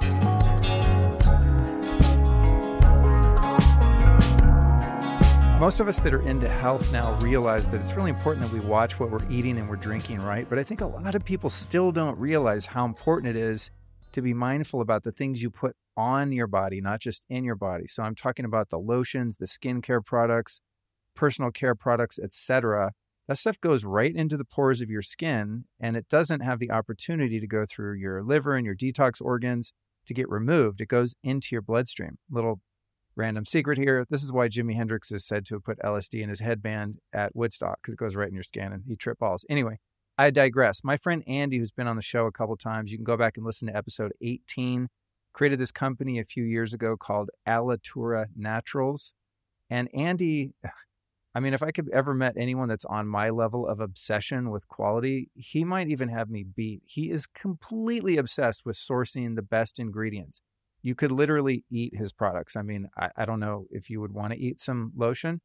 Most of us that are into health now realize that it's really important that we watch what we're eating and we're drinking, right? But I think a lot of people still don't realize how important it is to be mindful about the things you put on your body, not just in your body. So I'm talking about the lotions, the skincare products, personal care products, etc. That stuff goes right into the pores of your skin and it doesn't have the opportunity to go through your liver and your detox organs to get removed. It goes into your bloodstream. Little random secret here. This is why Jimi Hendrix is said to have put LSD in his headband at Woodstock because it goes right in your skin and he tripped balls. Anyway, I digress. My friend Andy, who's been on the show a couple times, you can go back and listen to episode 18, created this company a few years ago called Alitura Naturals. And Andy, I mean, if I could ever met anyone that's on my level of obsession with quality, he might even have me beat. He is completely obsessed with sourcing the best ingredients. You could literally eat his products. I mean, I, I don't know if you would want to eat some lotion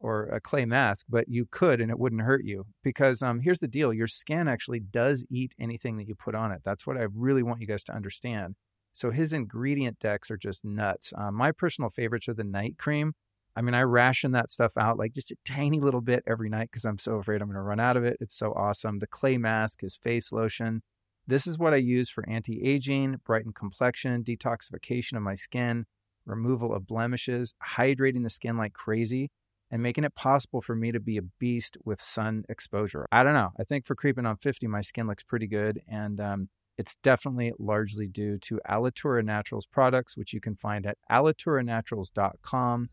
or a clay mask, but you could and it wouldn't hurt you. Because um, here's the deal your skin actually does eat anything that you put on it. That's what I really want you guys to understand. So his ingredient decks are just nuts. Um, my personal favorites are the night cream. I mean, I ration that stuff out like just a tiny little bit every night because I'm so afraid I'm going to run out of it. It's so awesome. The clay mask, his face lotion. This is what I use for anti aging, brighten complexion, detoxification of my skin, removal of blemishes, hydrating the skin like crazy, and making it possible for me to be a beast with sun exposure. I don't know. I think for creeping on 50, my skin looks pretty good. And um, It's definitely largely due to Alitura Naturals products, which you can find at alituranaturals.com.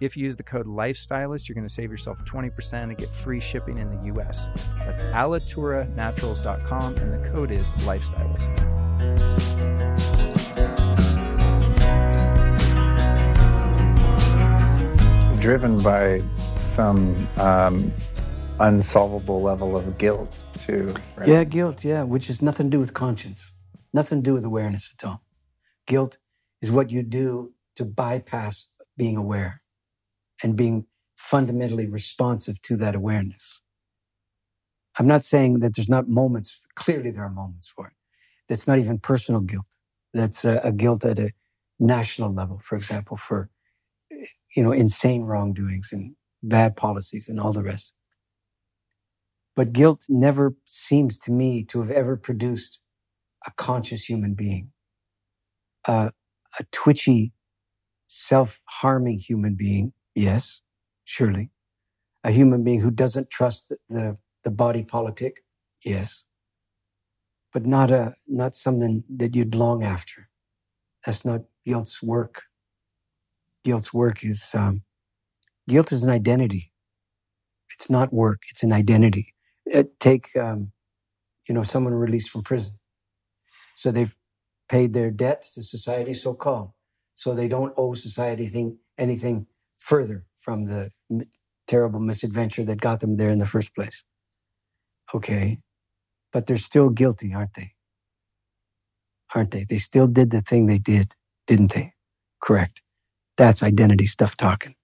If you use the code Lifestylist, you're going to save yourself 20% and get free shipping in the US. That's alituranaturals.com, and the code is Lifestylist. Driven by some um, unsolvable level of guilt, too. Right? Yeah, guilt, yeah, which has nothing to do with conscience, nothing to do with awareness at all. Guilt is what you do to bypass being aware and being fundamentally responsive to that awareness. I'm not saying that there's not moments, clearly there are moments for it. That's not even personal guilt. That's a, a guilt at a national level, for example, for, you know, insane wrongdoings and bad policies and all the rest. But guilt never seems to me to have ever produced a conscious human being, uh, a twitchy, self harming human being Yes, surely. A human being who doesn't trust the, the, the body politic? Yes. But not a not something that you'd long after. That's not guilt's work. Guilt's work is um, guilt is an identity. It's not work. It's an identity. It, uh, take um, you know someone released from prison, so they've paid their debt to society, so called, so they don't owe society anything, anything further from the terrible misadventure that got them there in the first place. Okay. But they're still guilty, aren't they? Aren't they? They still did the thing they did, didn't they? Correct. That's identity stuff talking.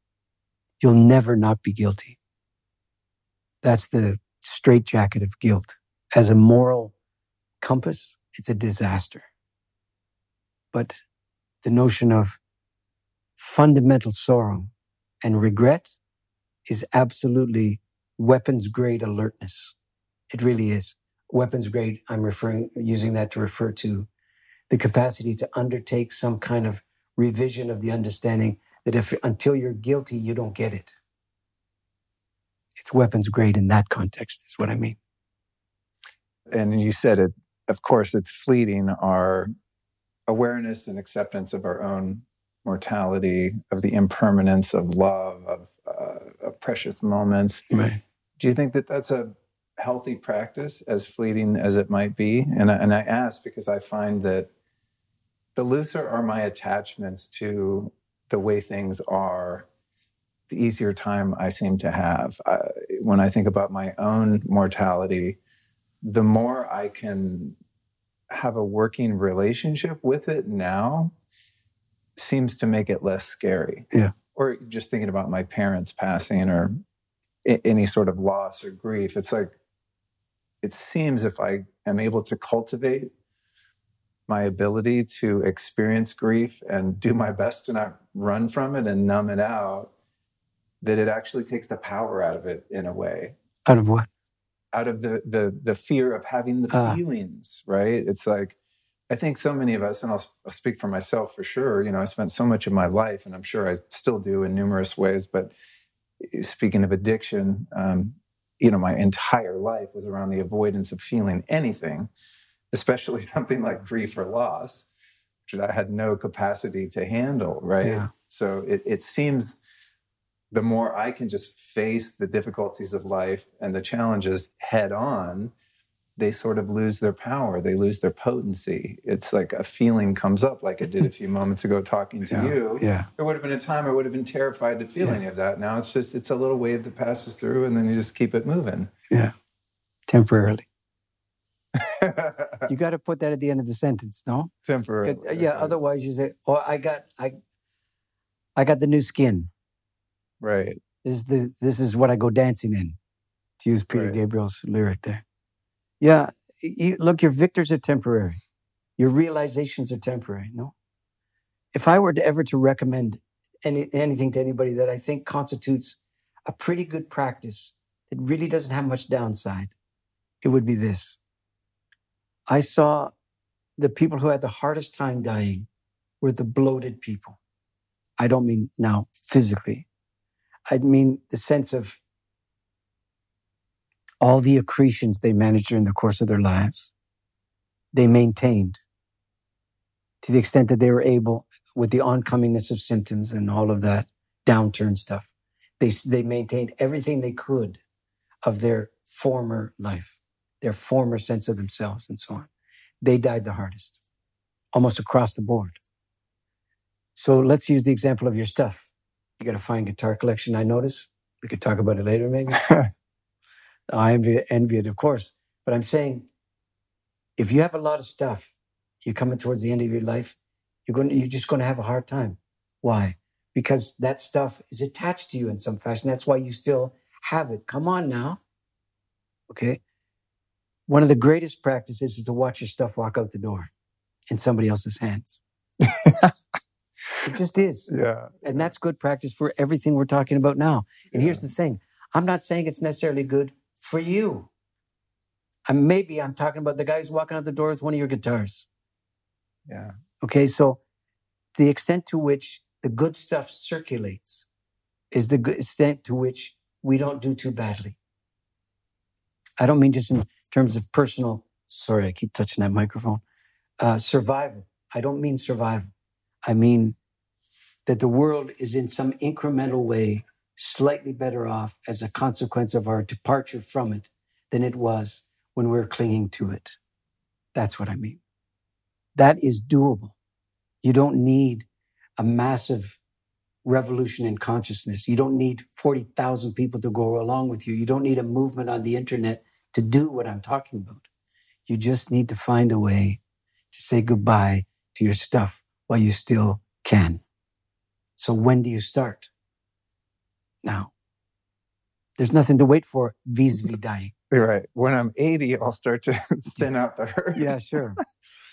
You'll never not be guilty. That's the straitjacket of guilt. As a moral compass, it's a disaster. But the notion of fundamental sorrow and regret is absolutely weapons grade alertness. It really is. Weapons grade, I'm referring, using that to refer to the capacity to undertake some kind of revision of the understanding that if until you're guilty, you don't get it. It's weapons grade in that context, is what I mean. And you said it, of course, it's fleeting our awareness and acceptance of our own mortality, of the impermanence of love, of, uh, of precious moments. Right. Do you think that that's a healthy practice, as fleeting as it might be? And I, and I ask because I find that the looser are my attachments to the way things are, the easier time I seem to have. I, when I think about my own mortality, the more I can have a working relationship with it now, seems to make it less scary. Yeah. Or just thinking about my parents passing or any sort of loss or grief. It's like, it seems if I am able to cultivate my ability to experience grief and do my best to not run from it and numb it out, that it actually takes the power out of it in a way. Out of what? Out of the the the fear of having the uh. feelings, right? It's like I think so many of us, and I'll, I'll, speak for myself for sure. You know, I spent so much of my life, and I'm sure I still do in numerous ways. But eh, speaking of addiction, um, you know, my entire life was around the avoidance of feeling anything, especially something like grief or loss, which I had no capacity to handle. Right. Yeah. So it, it seems the more I can just face the difficulties of life and the challenges head on they sort of lose their power they lose their potency. It's like a feeling comes up like it did a few moments ago talking to yeah, you. yeah. There would have been a time i would have been terrified to feel yeah. any of that. Now it's just it's a little wave that passes through and then you just keep it moving. Yeah. Temporarily. You got to put that at the end of the sentence no? Temporarily yeah otherwise you say oh i got i i got the new skin. Right. This is the this is what i go dancing in to use peter right. gabriel's lyric there yeah, you, look, your victors are temporary. Your realizations are temporary. No, if I were to ever to recommend any, anything to anybody that I think constitutes a pretty good practice that really doesn't have much downside, it would be this. I saw the people who had the hardest time dying were the bloated people. I don't mean now physically. I mean the sense of all the accretions they managed during the course of their lives, they maintained to the extent that they were able with the oncomingness of symptoms and all of that downturn stuff. They, they maintained everything they could of their former life, their former sense of themselves and so on. They died the hardest, almost across the board. So let's use the example of your stuff. You got a fine guitar collection, I notice. We could talk about it later, maybe. I envy, envy it, of course. But I'm saying, if you have a lot of stuff, you're coming towards the end of your life, you're going, to, you're just going to have a hard time. Why? Because that stuff is attached to you in some fashion. That's why you still have it. Come on now. Okay. One of the greatest practices is to watch your stuff walk out the door in somebody else's hands. It just is. Yeah. And that's good practice for everything we're talking about now. And here's the thing I'm not saying it's necessarily good for you. And maybe I'm talking about the guy who's walking out the door with one of your guitars. Yeah. Okay. So the extent to which the good stuff circulates is the extent to which we don't do too badly. I don't mean just in terms of personal, sorry, I keep touching that microphone, uh, survival. I don't mean survival. I mean that the world is in some incremental way slightly better off as a consequence of our departure from it than it was when we are clinging to it. That's what I mean. That is doable. You don't need a massive revolution in consciousness. You don't need 40,000 people to go along with you. You don't need a movement on the internet to do what I'm talking about. You just need to find a way to say goodbye to your stuff while you still can. So when do you start? Now. There's nothing to wait for vis-a-vis dying. You're right. When I'm 80, I'll start to thin out the herd. Yeah, sure.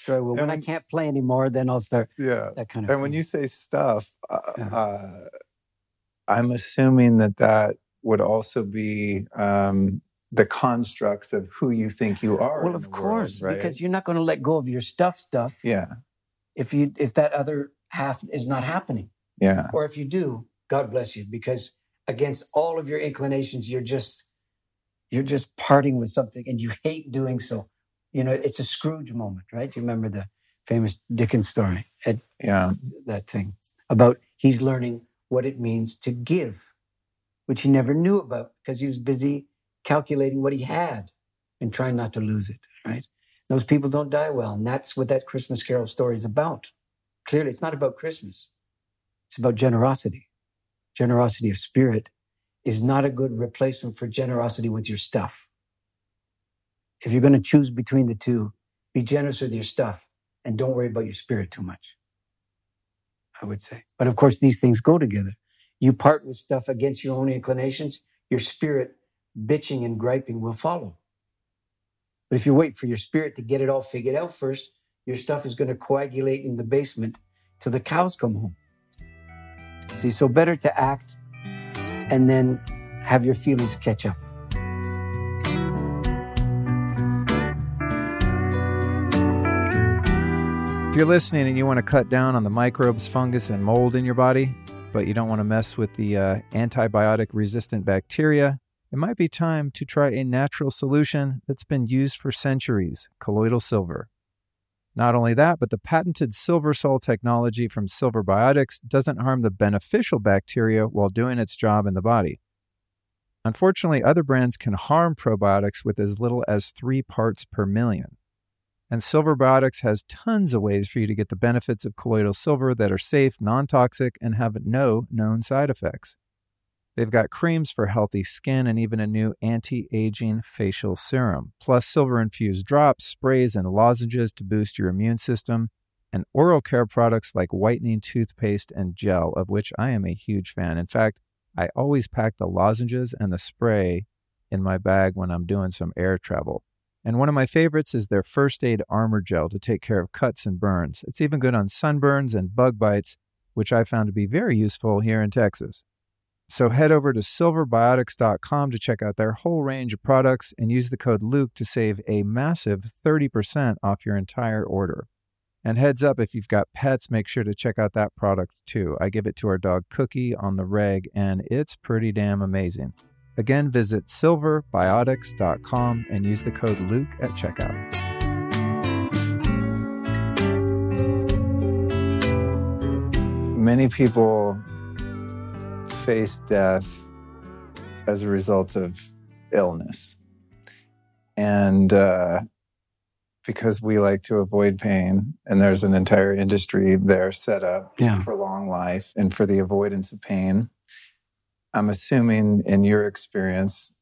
Sure. Well, when I can't play anymore, then I'll start. Yeah. That kind of. And thing. when you say stuff, uh, Yeah. uh, I'm assuming that that would also be um, the constructs of who you think you are. well, of the world, course, right? because you're not going to let go of your stuff, stuff. yeah, If you if that other half is not happening, yeah, or if you do, God bless you, because against all of your inclinations, you're just you're just parting with something, and you hate doing so. You know, it's a Scrooge moment, right? You remember the famous Dickens story, Ed, yeah, that thing about he's learning what it means to give, which he never knew about because he was busy calculating what he had and trying not to lose it, right? Those people don't die well. And that's what that Christmas Carol story is about. Clearly, it's not about Christmas, it's about generosity. Generosity of spirit is not a good replacement for generosity with your stuff. If you're going to choose between the two, be generous with your stuff and don't worry about your spirit too much. I would say. But of course, these things go together. You part with stuff against your own inclinations, your spirit bitching and griping will follow. But if you wait for your spirit to get it all figured out first, your stuff is going to coagulate in the basement till the cows come home. See, so better to act and then have your feelings catch up. If you're listening and you want to cut down on the microbes, fungus, and mold in your body, but you don't want to mess with the uh, antibiotic resistant bacteria, it might be time to try a natural solution that's been used for centuries colloidal silver. Not only that, but the patented Silver Sol technology from Silver Biotics doesn't harm the beneficial bacteria while doing its job in the body. Unfortunately, other brands can harm probiotics with as little as three parts per million. And Silver Biotics has tons of ways for you to get the benefits of colloidal silver that are safe, non toxic, and have no known side effects. They've got creams for healthy skin and even a new anti aging facial serum, plus silver infused drops, sprays, and lozenges to boost your immune system, and oral care products like whitening toothpaste and gel, of which I am a huge fan. In fact, I always pack the lozenges and the spray in my bag when I'm doing some air travel. And one of my favorites is their first aid armor gel to take care of cuts and burns. It's even good on sunburns and bug bites, which I found to be very useful here in Texas. So head over to silverbiotics.com to check out their whole range of products and use the code Luke to save a massive 30% off your entire order. And heads up, if you've got pets, make sure to check out that product too. I give it to our dog Cookie on the reg, and it's pretty damn amazing. Again, visit silverbiotics.com and use the code Luke at checkout. Many people face death as a result of illness. And uh, because we like to avoid pain, and there's an entire industry there set up Yeah. for long life and for the avoidance of pain. I'm assuming in your experience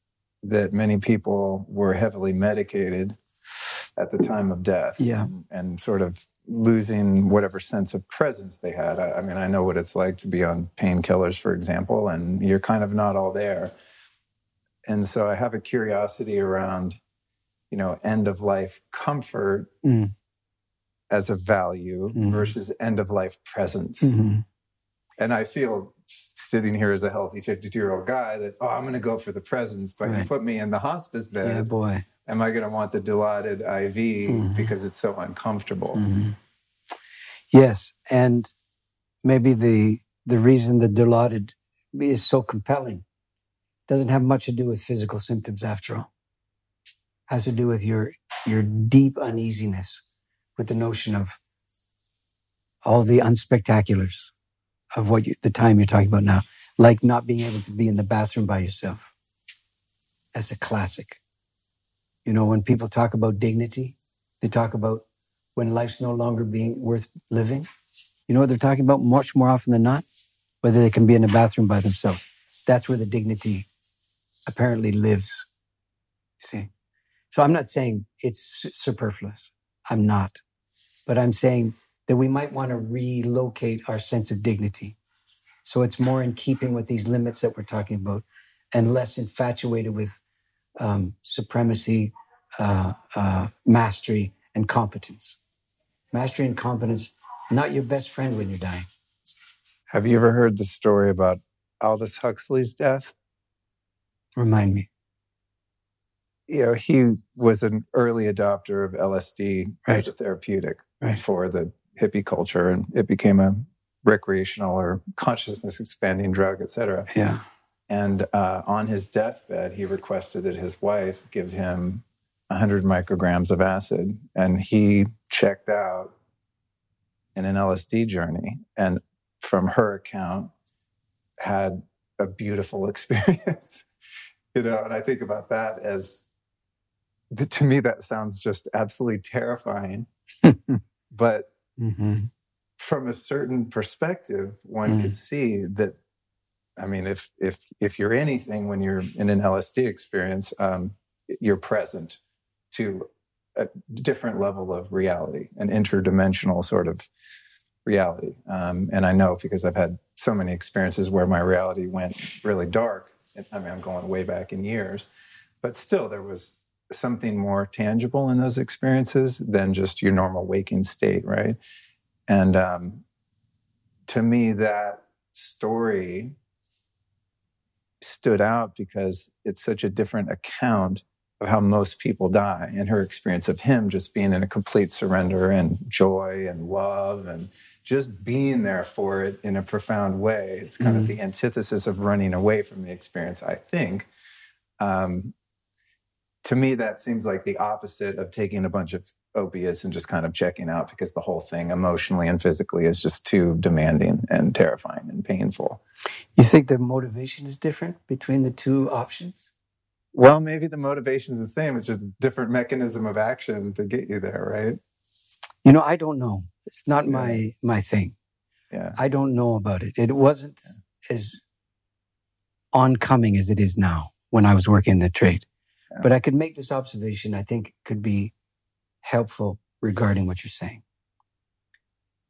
that many people were heavily medicated at the time of death Yeah. and, and sort of losing whatever sense of presence they had. I, I mean, I know what it's like to be on painkillers, for example, and you're kind of not all there. And so I have a curiosity around, you know, end of life comfort Mm. as a value Mhm. versus end of life presence. Mhm. And I feel sitting here as a healthy 52 year old guy that, oh, I'm going to go for the presence, but you Right. put me in the hospice Yeah, bed. boy. Am I going to want the Dilaudid IV Mhm. because it's so uncomfortable? Mhm. Yes, and maybe the the reason the Dilaudid is so compelling doesn't have much to do with physical symptoms after all. Has to do with your your deep uneasiness with the notion of all the unspectaculars of what you, the time you're talking about now, like not being able to be in the bathroom by yourself. That's a classic. You know, when people talk about dignity, they talk about when life's no longer being worth living. You know what they're talking about much more often than not? Whether they can be in the bathroom by themselves. That's where the dignity apparently lives. See? So I'm not saying it's superfluous. I'm not. But I'm saying that we might want to relocate our sense of dignity. So it's more in keeping with these limits that we're talking about and less infatuated with um, supremacy, uh, uh, mastery, and competence. Mastery and competence, not your best friend when you're dying. Have you ever heard the story about Aldous Huxley's death? Remind me. You know, he was an early adopter of LSD as a therapeutic Right. for the hippie culture, and it became a recreational or consciousness expanding drug, et cetera. Yeah. And uh, on his deathbed, he requested that his wife give him 100 micrograms of acid. And he checked out in an LSD journey. And from her account, had a beautiful experience. you know, and I think about that as to me, that sounds just absolutely terrifying. but hmm from a certain perspective, one Mm. could see that. I mean, if if if you're anything when you're in an LSD experience, um, you're present to a different level of reality, an interdimensional sort of reality. Um, and I know because I've had so many experiences where my reality went really dark. I mean, I'm going way back in years, but still, there was something more tangible in those experiences than just your normal waking state, right? And um, to me, that story stood out because it's such a different account of how most people die and her experience of him just being in a complete surrender and joy and love and just being there for it in a profound way. It's kind of the antithesis of running away from the experience, I think. Um, to me, that seems like the opposite of taking a bunch of opiates and just kind of checking out because the whole thing emotionally and physically is just too demanding and terrifying and painful. You think the motivation is different between the two options? Well, maybe the motivation is the same. It's just a different mechanism of action to get you there, right? You know, I don't know. It's not Yeah. my my thing. Yeah. I don't know about it. It wasn't as oncoming as it is now when I was working the trade. But I could make this observation, I think could be helpful regarding what you're saying.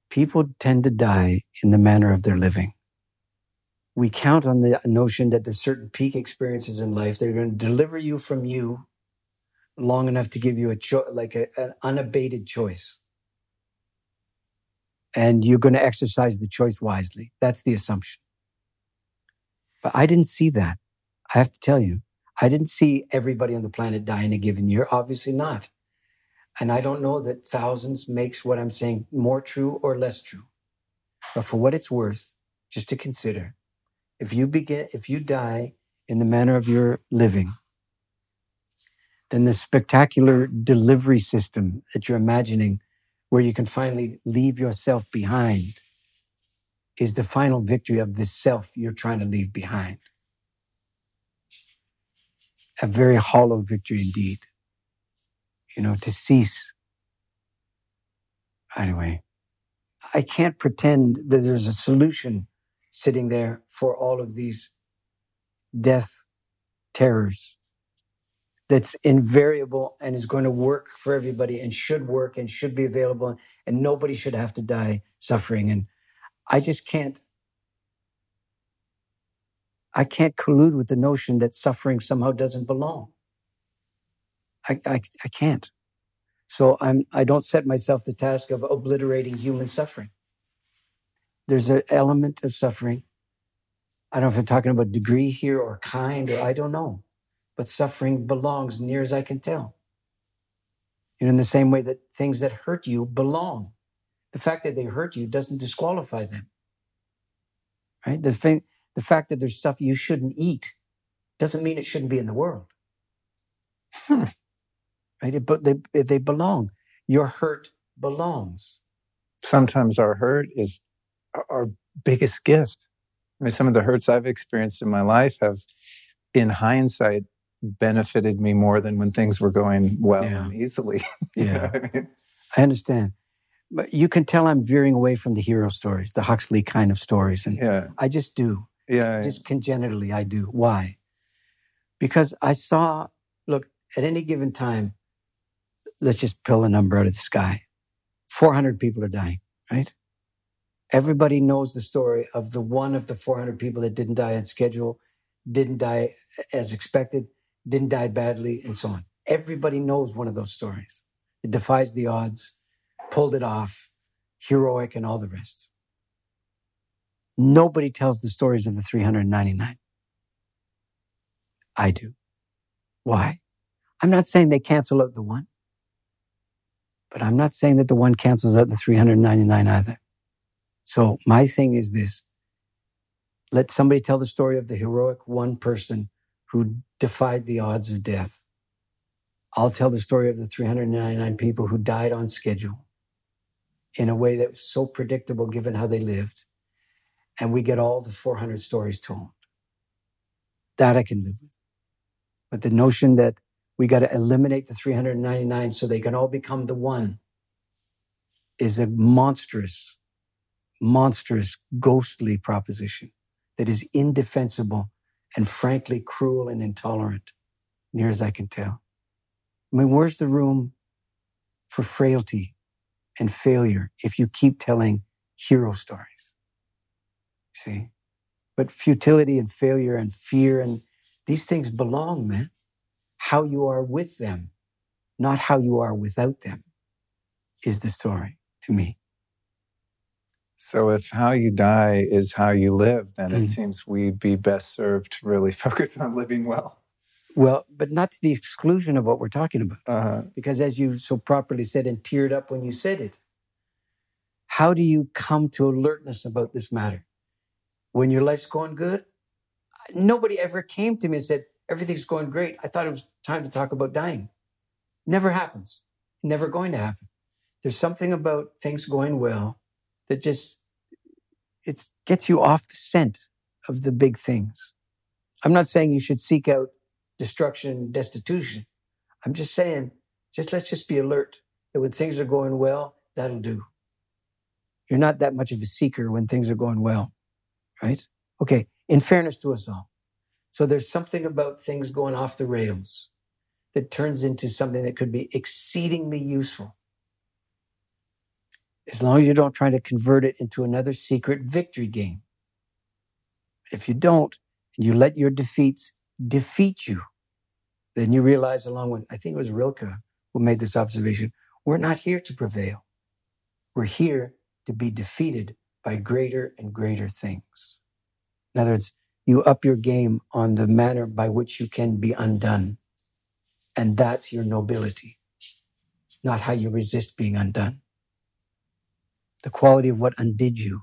People tend to die in the manner of their living. We count on the notion that there's certain peak experiences in life that are going to deliver you from you long enough to give you a cho- like a, an unabated choice and you're going to exercise the choice wisely. That's the assumption. But I didn't see that. I have to tell you, I didn't see everybody on the planet die in a given year. Obviously not. And I don't know that thousands makes what I'm saying more true or less true. But for what it's worth, just to consider, if you begin, if you die in the manner of your living, then the spectacular delivery system that you're imagining where you can finally leave yourself behind is the final victory of this self you're trying to leave behind. A very hollow victory indeed. You know, to cease. Anyway, I can't pretend that there's a solution sitting there for all of these death terrors that's invariable and is going to work for everybody and should work and should be available and nobody should have to die suffering and i just can't i can't collude with the notion that suffering somehow doesn't belong i i, I can't so i'm i don't set myself the task of obliterating human suffering there's an element of suffering i don't know if i'm talking about degree here or kind or i don't know but suffering belongs near as I can tell. And in the same way that things that hurt you belong. The fact that they hurt you doesn't disqualify them. Right? The thing, the fact that there's stuff you shouldn't eat doesn't mean it shouldn't be in the world. Hmm. Right? But they, they belong. Your hurt belongs. Sometimes our hurt is our biggest gift. I mean, some of the hurts I've experienced in my life have, in hindsight, benefited me more than when things were going well yeah. and easily. yeah. I, mean? I, understand. But you can tell I'm veering away from the hero stories, the Huxley kind of stories. And yeah. I just do. Yeah. Just congenitally, I do. Why? Because I saw, look, at any given time, let's just pull a number out of the sky 400 people are dying, right? Everybody knows the story of the one of the 400 people that didn't die on schedule, didn't die as expected, didn't die badly, and so on. Everybody knows one of those stories. It defies the odds, pulled it off, heroic, and all the rest. Nobody tells the stories of the 399. I do. Why? I'm not saying they cancel out the one, but I'm not saying that the one cancels out the 399 either. So my thing is this. Let somebody tell the story of the heroic one person who defied the odds of death. I'll tell the story of the 399 people who died on schedule in a way that was so predictable given how they lived. And we get all the 400 stories told. That I can live with. But the notion that we got to eliminate the 399 so they can all become the one is a monstrous, monstrous, ghostly proposition that is indefensible and frankly cruel and intolerant, near as I can tell. I mean, where's the room for frailty and failure if you keep telling hero stories? See? But futility and failure and fear and these things belong, man. How you are with them, not how you are without them, is the story to me. So, if how you die is how you live, then mm. it seems we'd be best served to really focus on living well. Well, but not to the exclusion of what we're talking about. Uh-huh. Because, as you so properly said and teared up when you said it, how do you come to alertness about this matter? When your life's going good? Nobody ever came to me and said, Everything's going great. I thought it was time to talk about dying. Never happens. Never going to happen. There's something about things going well that just it gets you off the scent of the big things. I'm not saying you should seek out destruction, destitution. I'm just saying, just let's just be alert that when things are going well, that'll do. You're not that much of a seeker when things are going well, right? Okay, in fairness to us all. So there's something about things going off the rails that turns into something that could be exceedingly useful as long as you don't try to convert it into another secret victory game. If you don't, and you let your defeats defeat you, then you realize, along with, I think it was Rilke who made this observation, we're not here to prevail. We're here to be defeated by greater and greater things. In other words, you up your game on the manner by which you can be undone. And that's your nobility, not how you resist being undone the quality of what undid you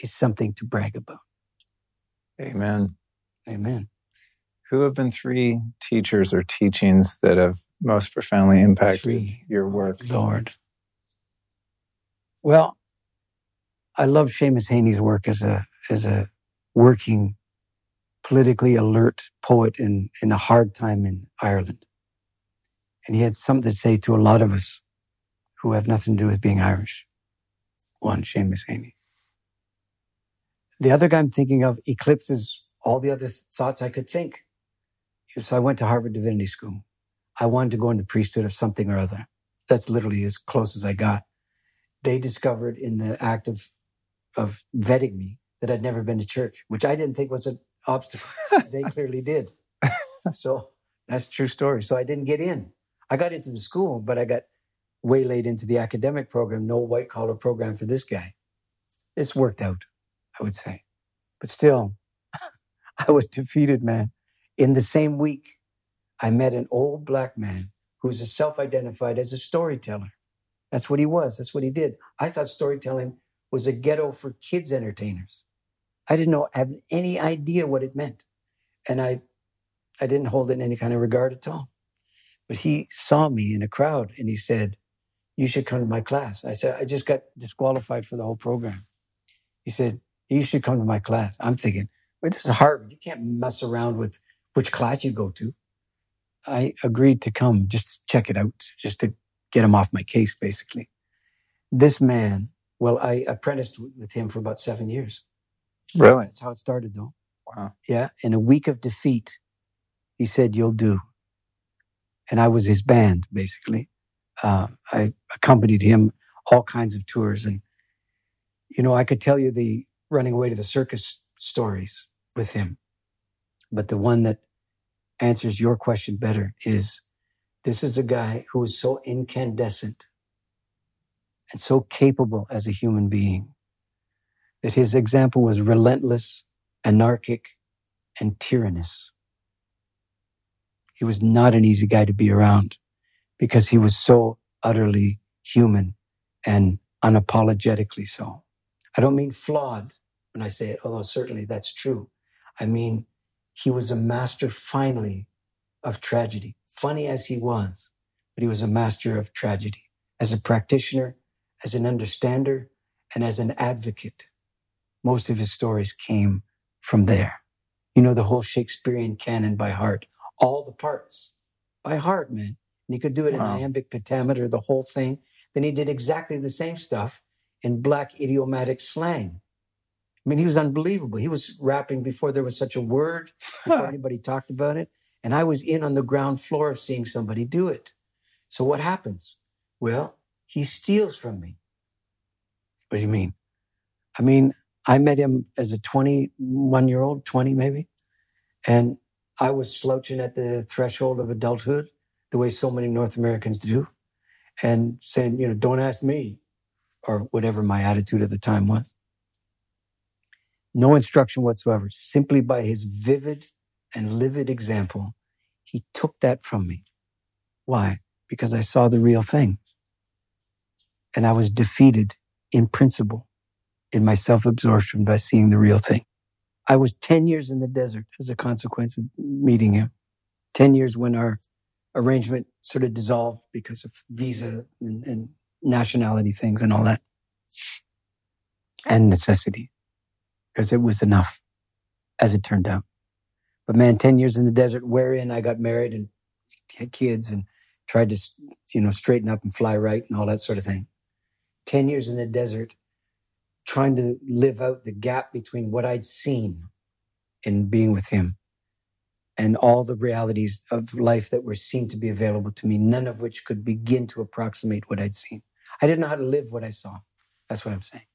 is something to brag about. Amen. Amen. Who have been three teachers or teachings that have most profoundly impacted three. your work? Lord. Well, I love Seamus Heaney's work as a as a working, politically alert poet in, in a hard time in Ireland. And he had something to say to a lot of us who have nothing to do with being Irish. One, Seamus Heaney. The other guy I'm thinking of eclipses all the other th- thoughts I could think. So I went to Harvard Divinity School. I wanted to go into priesthood of something or other. That's literally as close as I got. They discovered in the act of, of vetting me that I'd never been to church, which I didn't think was an obstacle. they clearly did. So that's true story. So I didn't get in. I got into the school, but I got waylaid into the academic program, no white collar program for this guy. This worked out, I would say. But still, I was defeated, man. In the same week, I met an old black man who's self identified as a storyteller. That's what he was. That's what he did. I thought storytelling was a ghetto for kids entertainers. I didn't know, have any idea what it meant. And I, I didn't hold it in any kind of regard at all. But he saw me in a crowd and he said, You should come to my class. I said, I just got disqualified for the whole program. He said, You should come to my class. I'm thinking, Wait, this is Harvard. You can't mess around with which class you go to. I agreed to come just to check it out, just to get him off my case, basically. This man, well, I apprenticed with him for about seven years. Really? That's how it started, though. Wow. Yeah. In a week of defeat, he said, You'll do. And I was his band, basically. Uh, I accompanied him all kinds of tours. And, you know, I could tell you the running away to the circus stories with him. But the one that answers your question better is this is a guy who is so incandescent and so capable as a human being that his example was relentless, anarchic, and tyrannous. He was not an easy guy to be around because he was so utterly human and unapologetically so. I don't mean flawed when I say it, although certainly that's true. I mean, he was a master finally of tragedy, funny as he was, but he was a master of tragedy as a practitioner, as an understander, and as an advocate. Most of his stories came from there. You know, the whole Shakespearean canon by heart, all the parts by heart, man. And he could do it in iambic pentameter, the whole thing. Then he did exactly the same stuff in black idiomatic slang. I mean, he was unbelievable. He was rapping before there was such a word, before anybody talked about it. And I was in on the ground floor of seeing somebody do it. So what happens? Well, he steals from me. What do you mean? I mean, I met him as a 21 year old, 20 maybe. And I was slouching at the threshold of adulthood, the way so many North Americans do, and saying, you know, don't ask me, or whatever my attitude at the time was. No instruction whatsoever, simply by his vivid and livid example, he took that from me. Why? Because I saw the real thing. And I was defeated in principle in my self absorption by seeing the real thing. I was 10 years in the desert as a consequence of meeting him. 10 years when our arrangement sort of dissolved because of visa and, and nationality things and all that. And necessity, because it was enough, as it turned out. But man, 10 years in the desert, wherein I got married and had kids and tried to, you know, straighten up and fly right and all that sort of thing. 10 years in the desert, trying to live out the gap between what I'd seen in being with him and all the realities of life that were seen to be available to me, none of which could begin to approximate what I'd seen. I didn't know how to live what I saw. That's what I'm saying.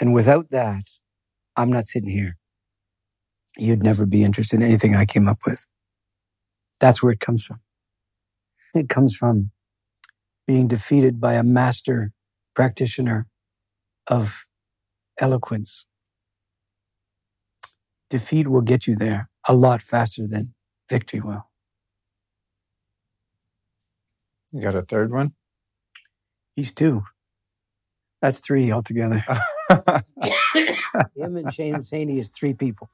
And without that, I'm not sitting here. You'd never be interested in anything I came up with. That's where it comes from. It comes from being defeated by a master practitioner of eloquence. Defeat will get you there a lot faster than victory will. You got a third one? He's two. That's three altogether. Him and Seamus Heaney is three people.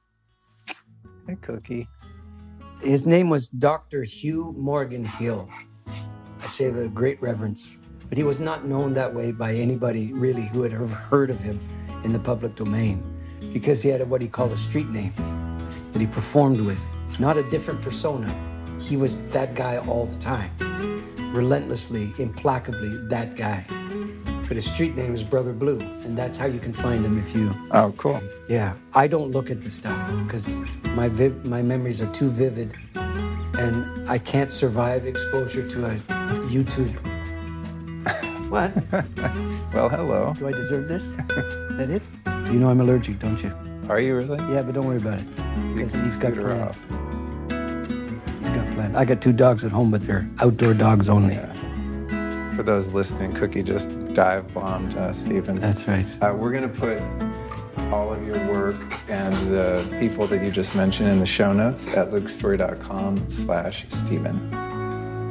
hey, Cookie. His name was Dr. Hugh Morgan Hill. Say it with great reverence. but he was not known that way by anybody really who had ever heard of him in the public domain because he had a, what he called a street name that he performed with, not a different persona. He was that guy all the time, relentlessly, implacably that guy. But his street name is Brother Blue, and that's how you can find him if you. Oh, cool. Yeah, I don't look at the stuff because my viv- my memories are too vivid, and I can't survive exposure to a YouTube. what? Well, hello. Do I deserve this? Is that it? You know I'm allergic, don't you? Are you really? Yeah, but don't worry about it. Because he's got scoot her plans. off. He's got plans. I got two dogs at home, but they're outdoor dogs only. Yeah. For those listening, Cookie just dive bombed uh, Stephen. That's right. Uh, we're going to put all of your work and the people that you just mentioned in the show notes at lukestory.com slash Stephen.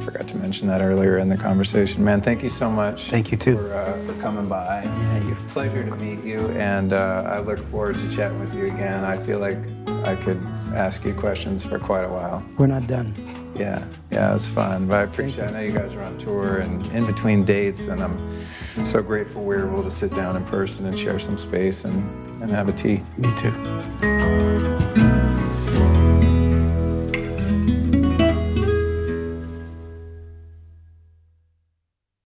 Forgot to mention that earlier in the conversation. Man, thank you so much. Thank you, too. For, uh, for coming by. Yeah, you're Pleasure to meet you, and uh, I look forward to chatting with you again. I feel like I could ask you questions for quite a while. We're not done. Yeah, yeah, it was fun. But I appreciate. I know you guys are on tour and in between dates, and I'm so grateful we were able to sit down in person and share some space and, and have a tea. Me too.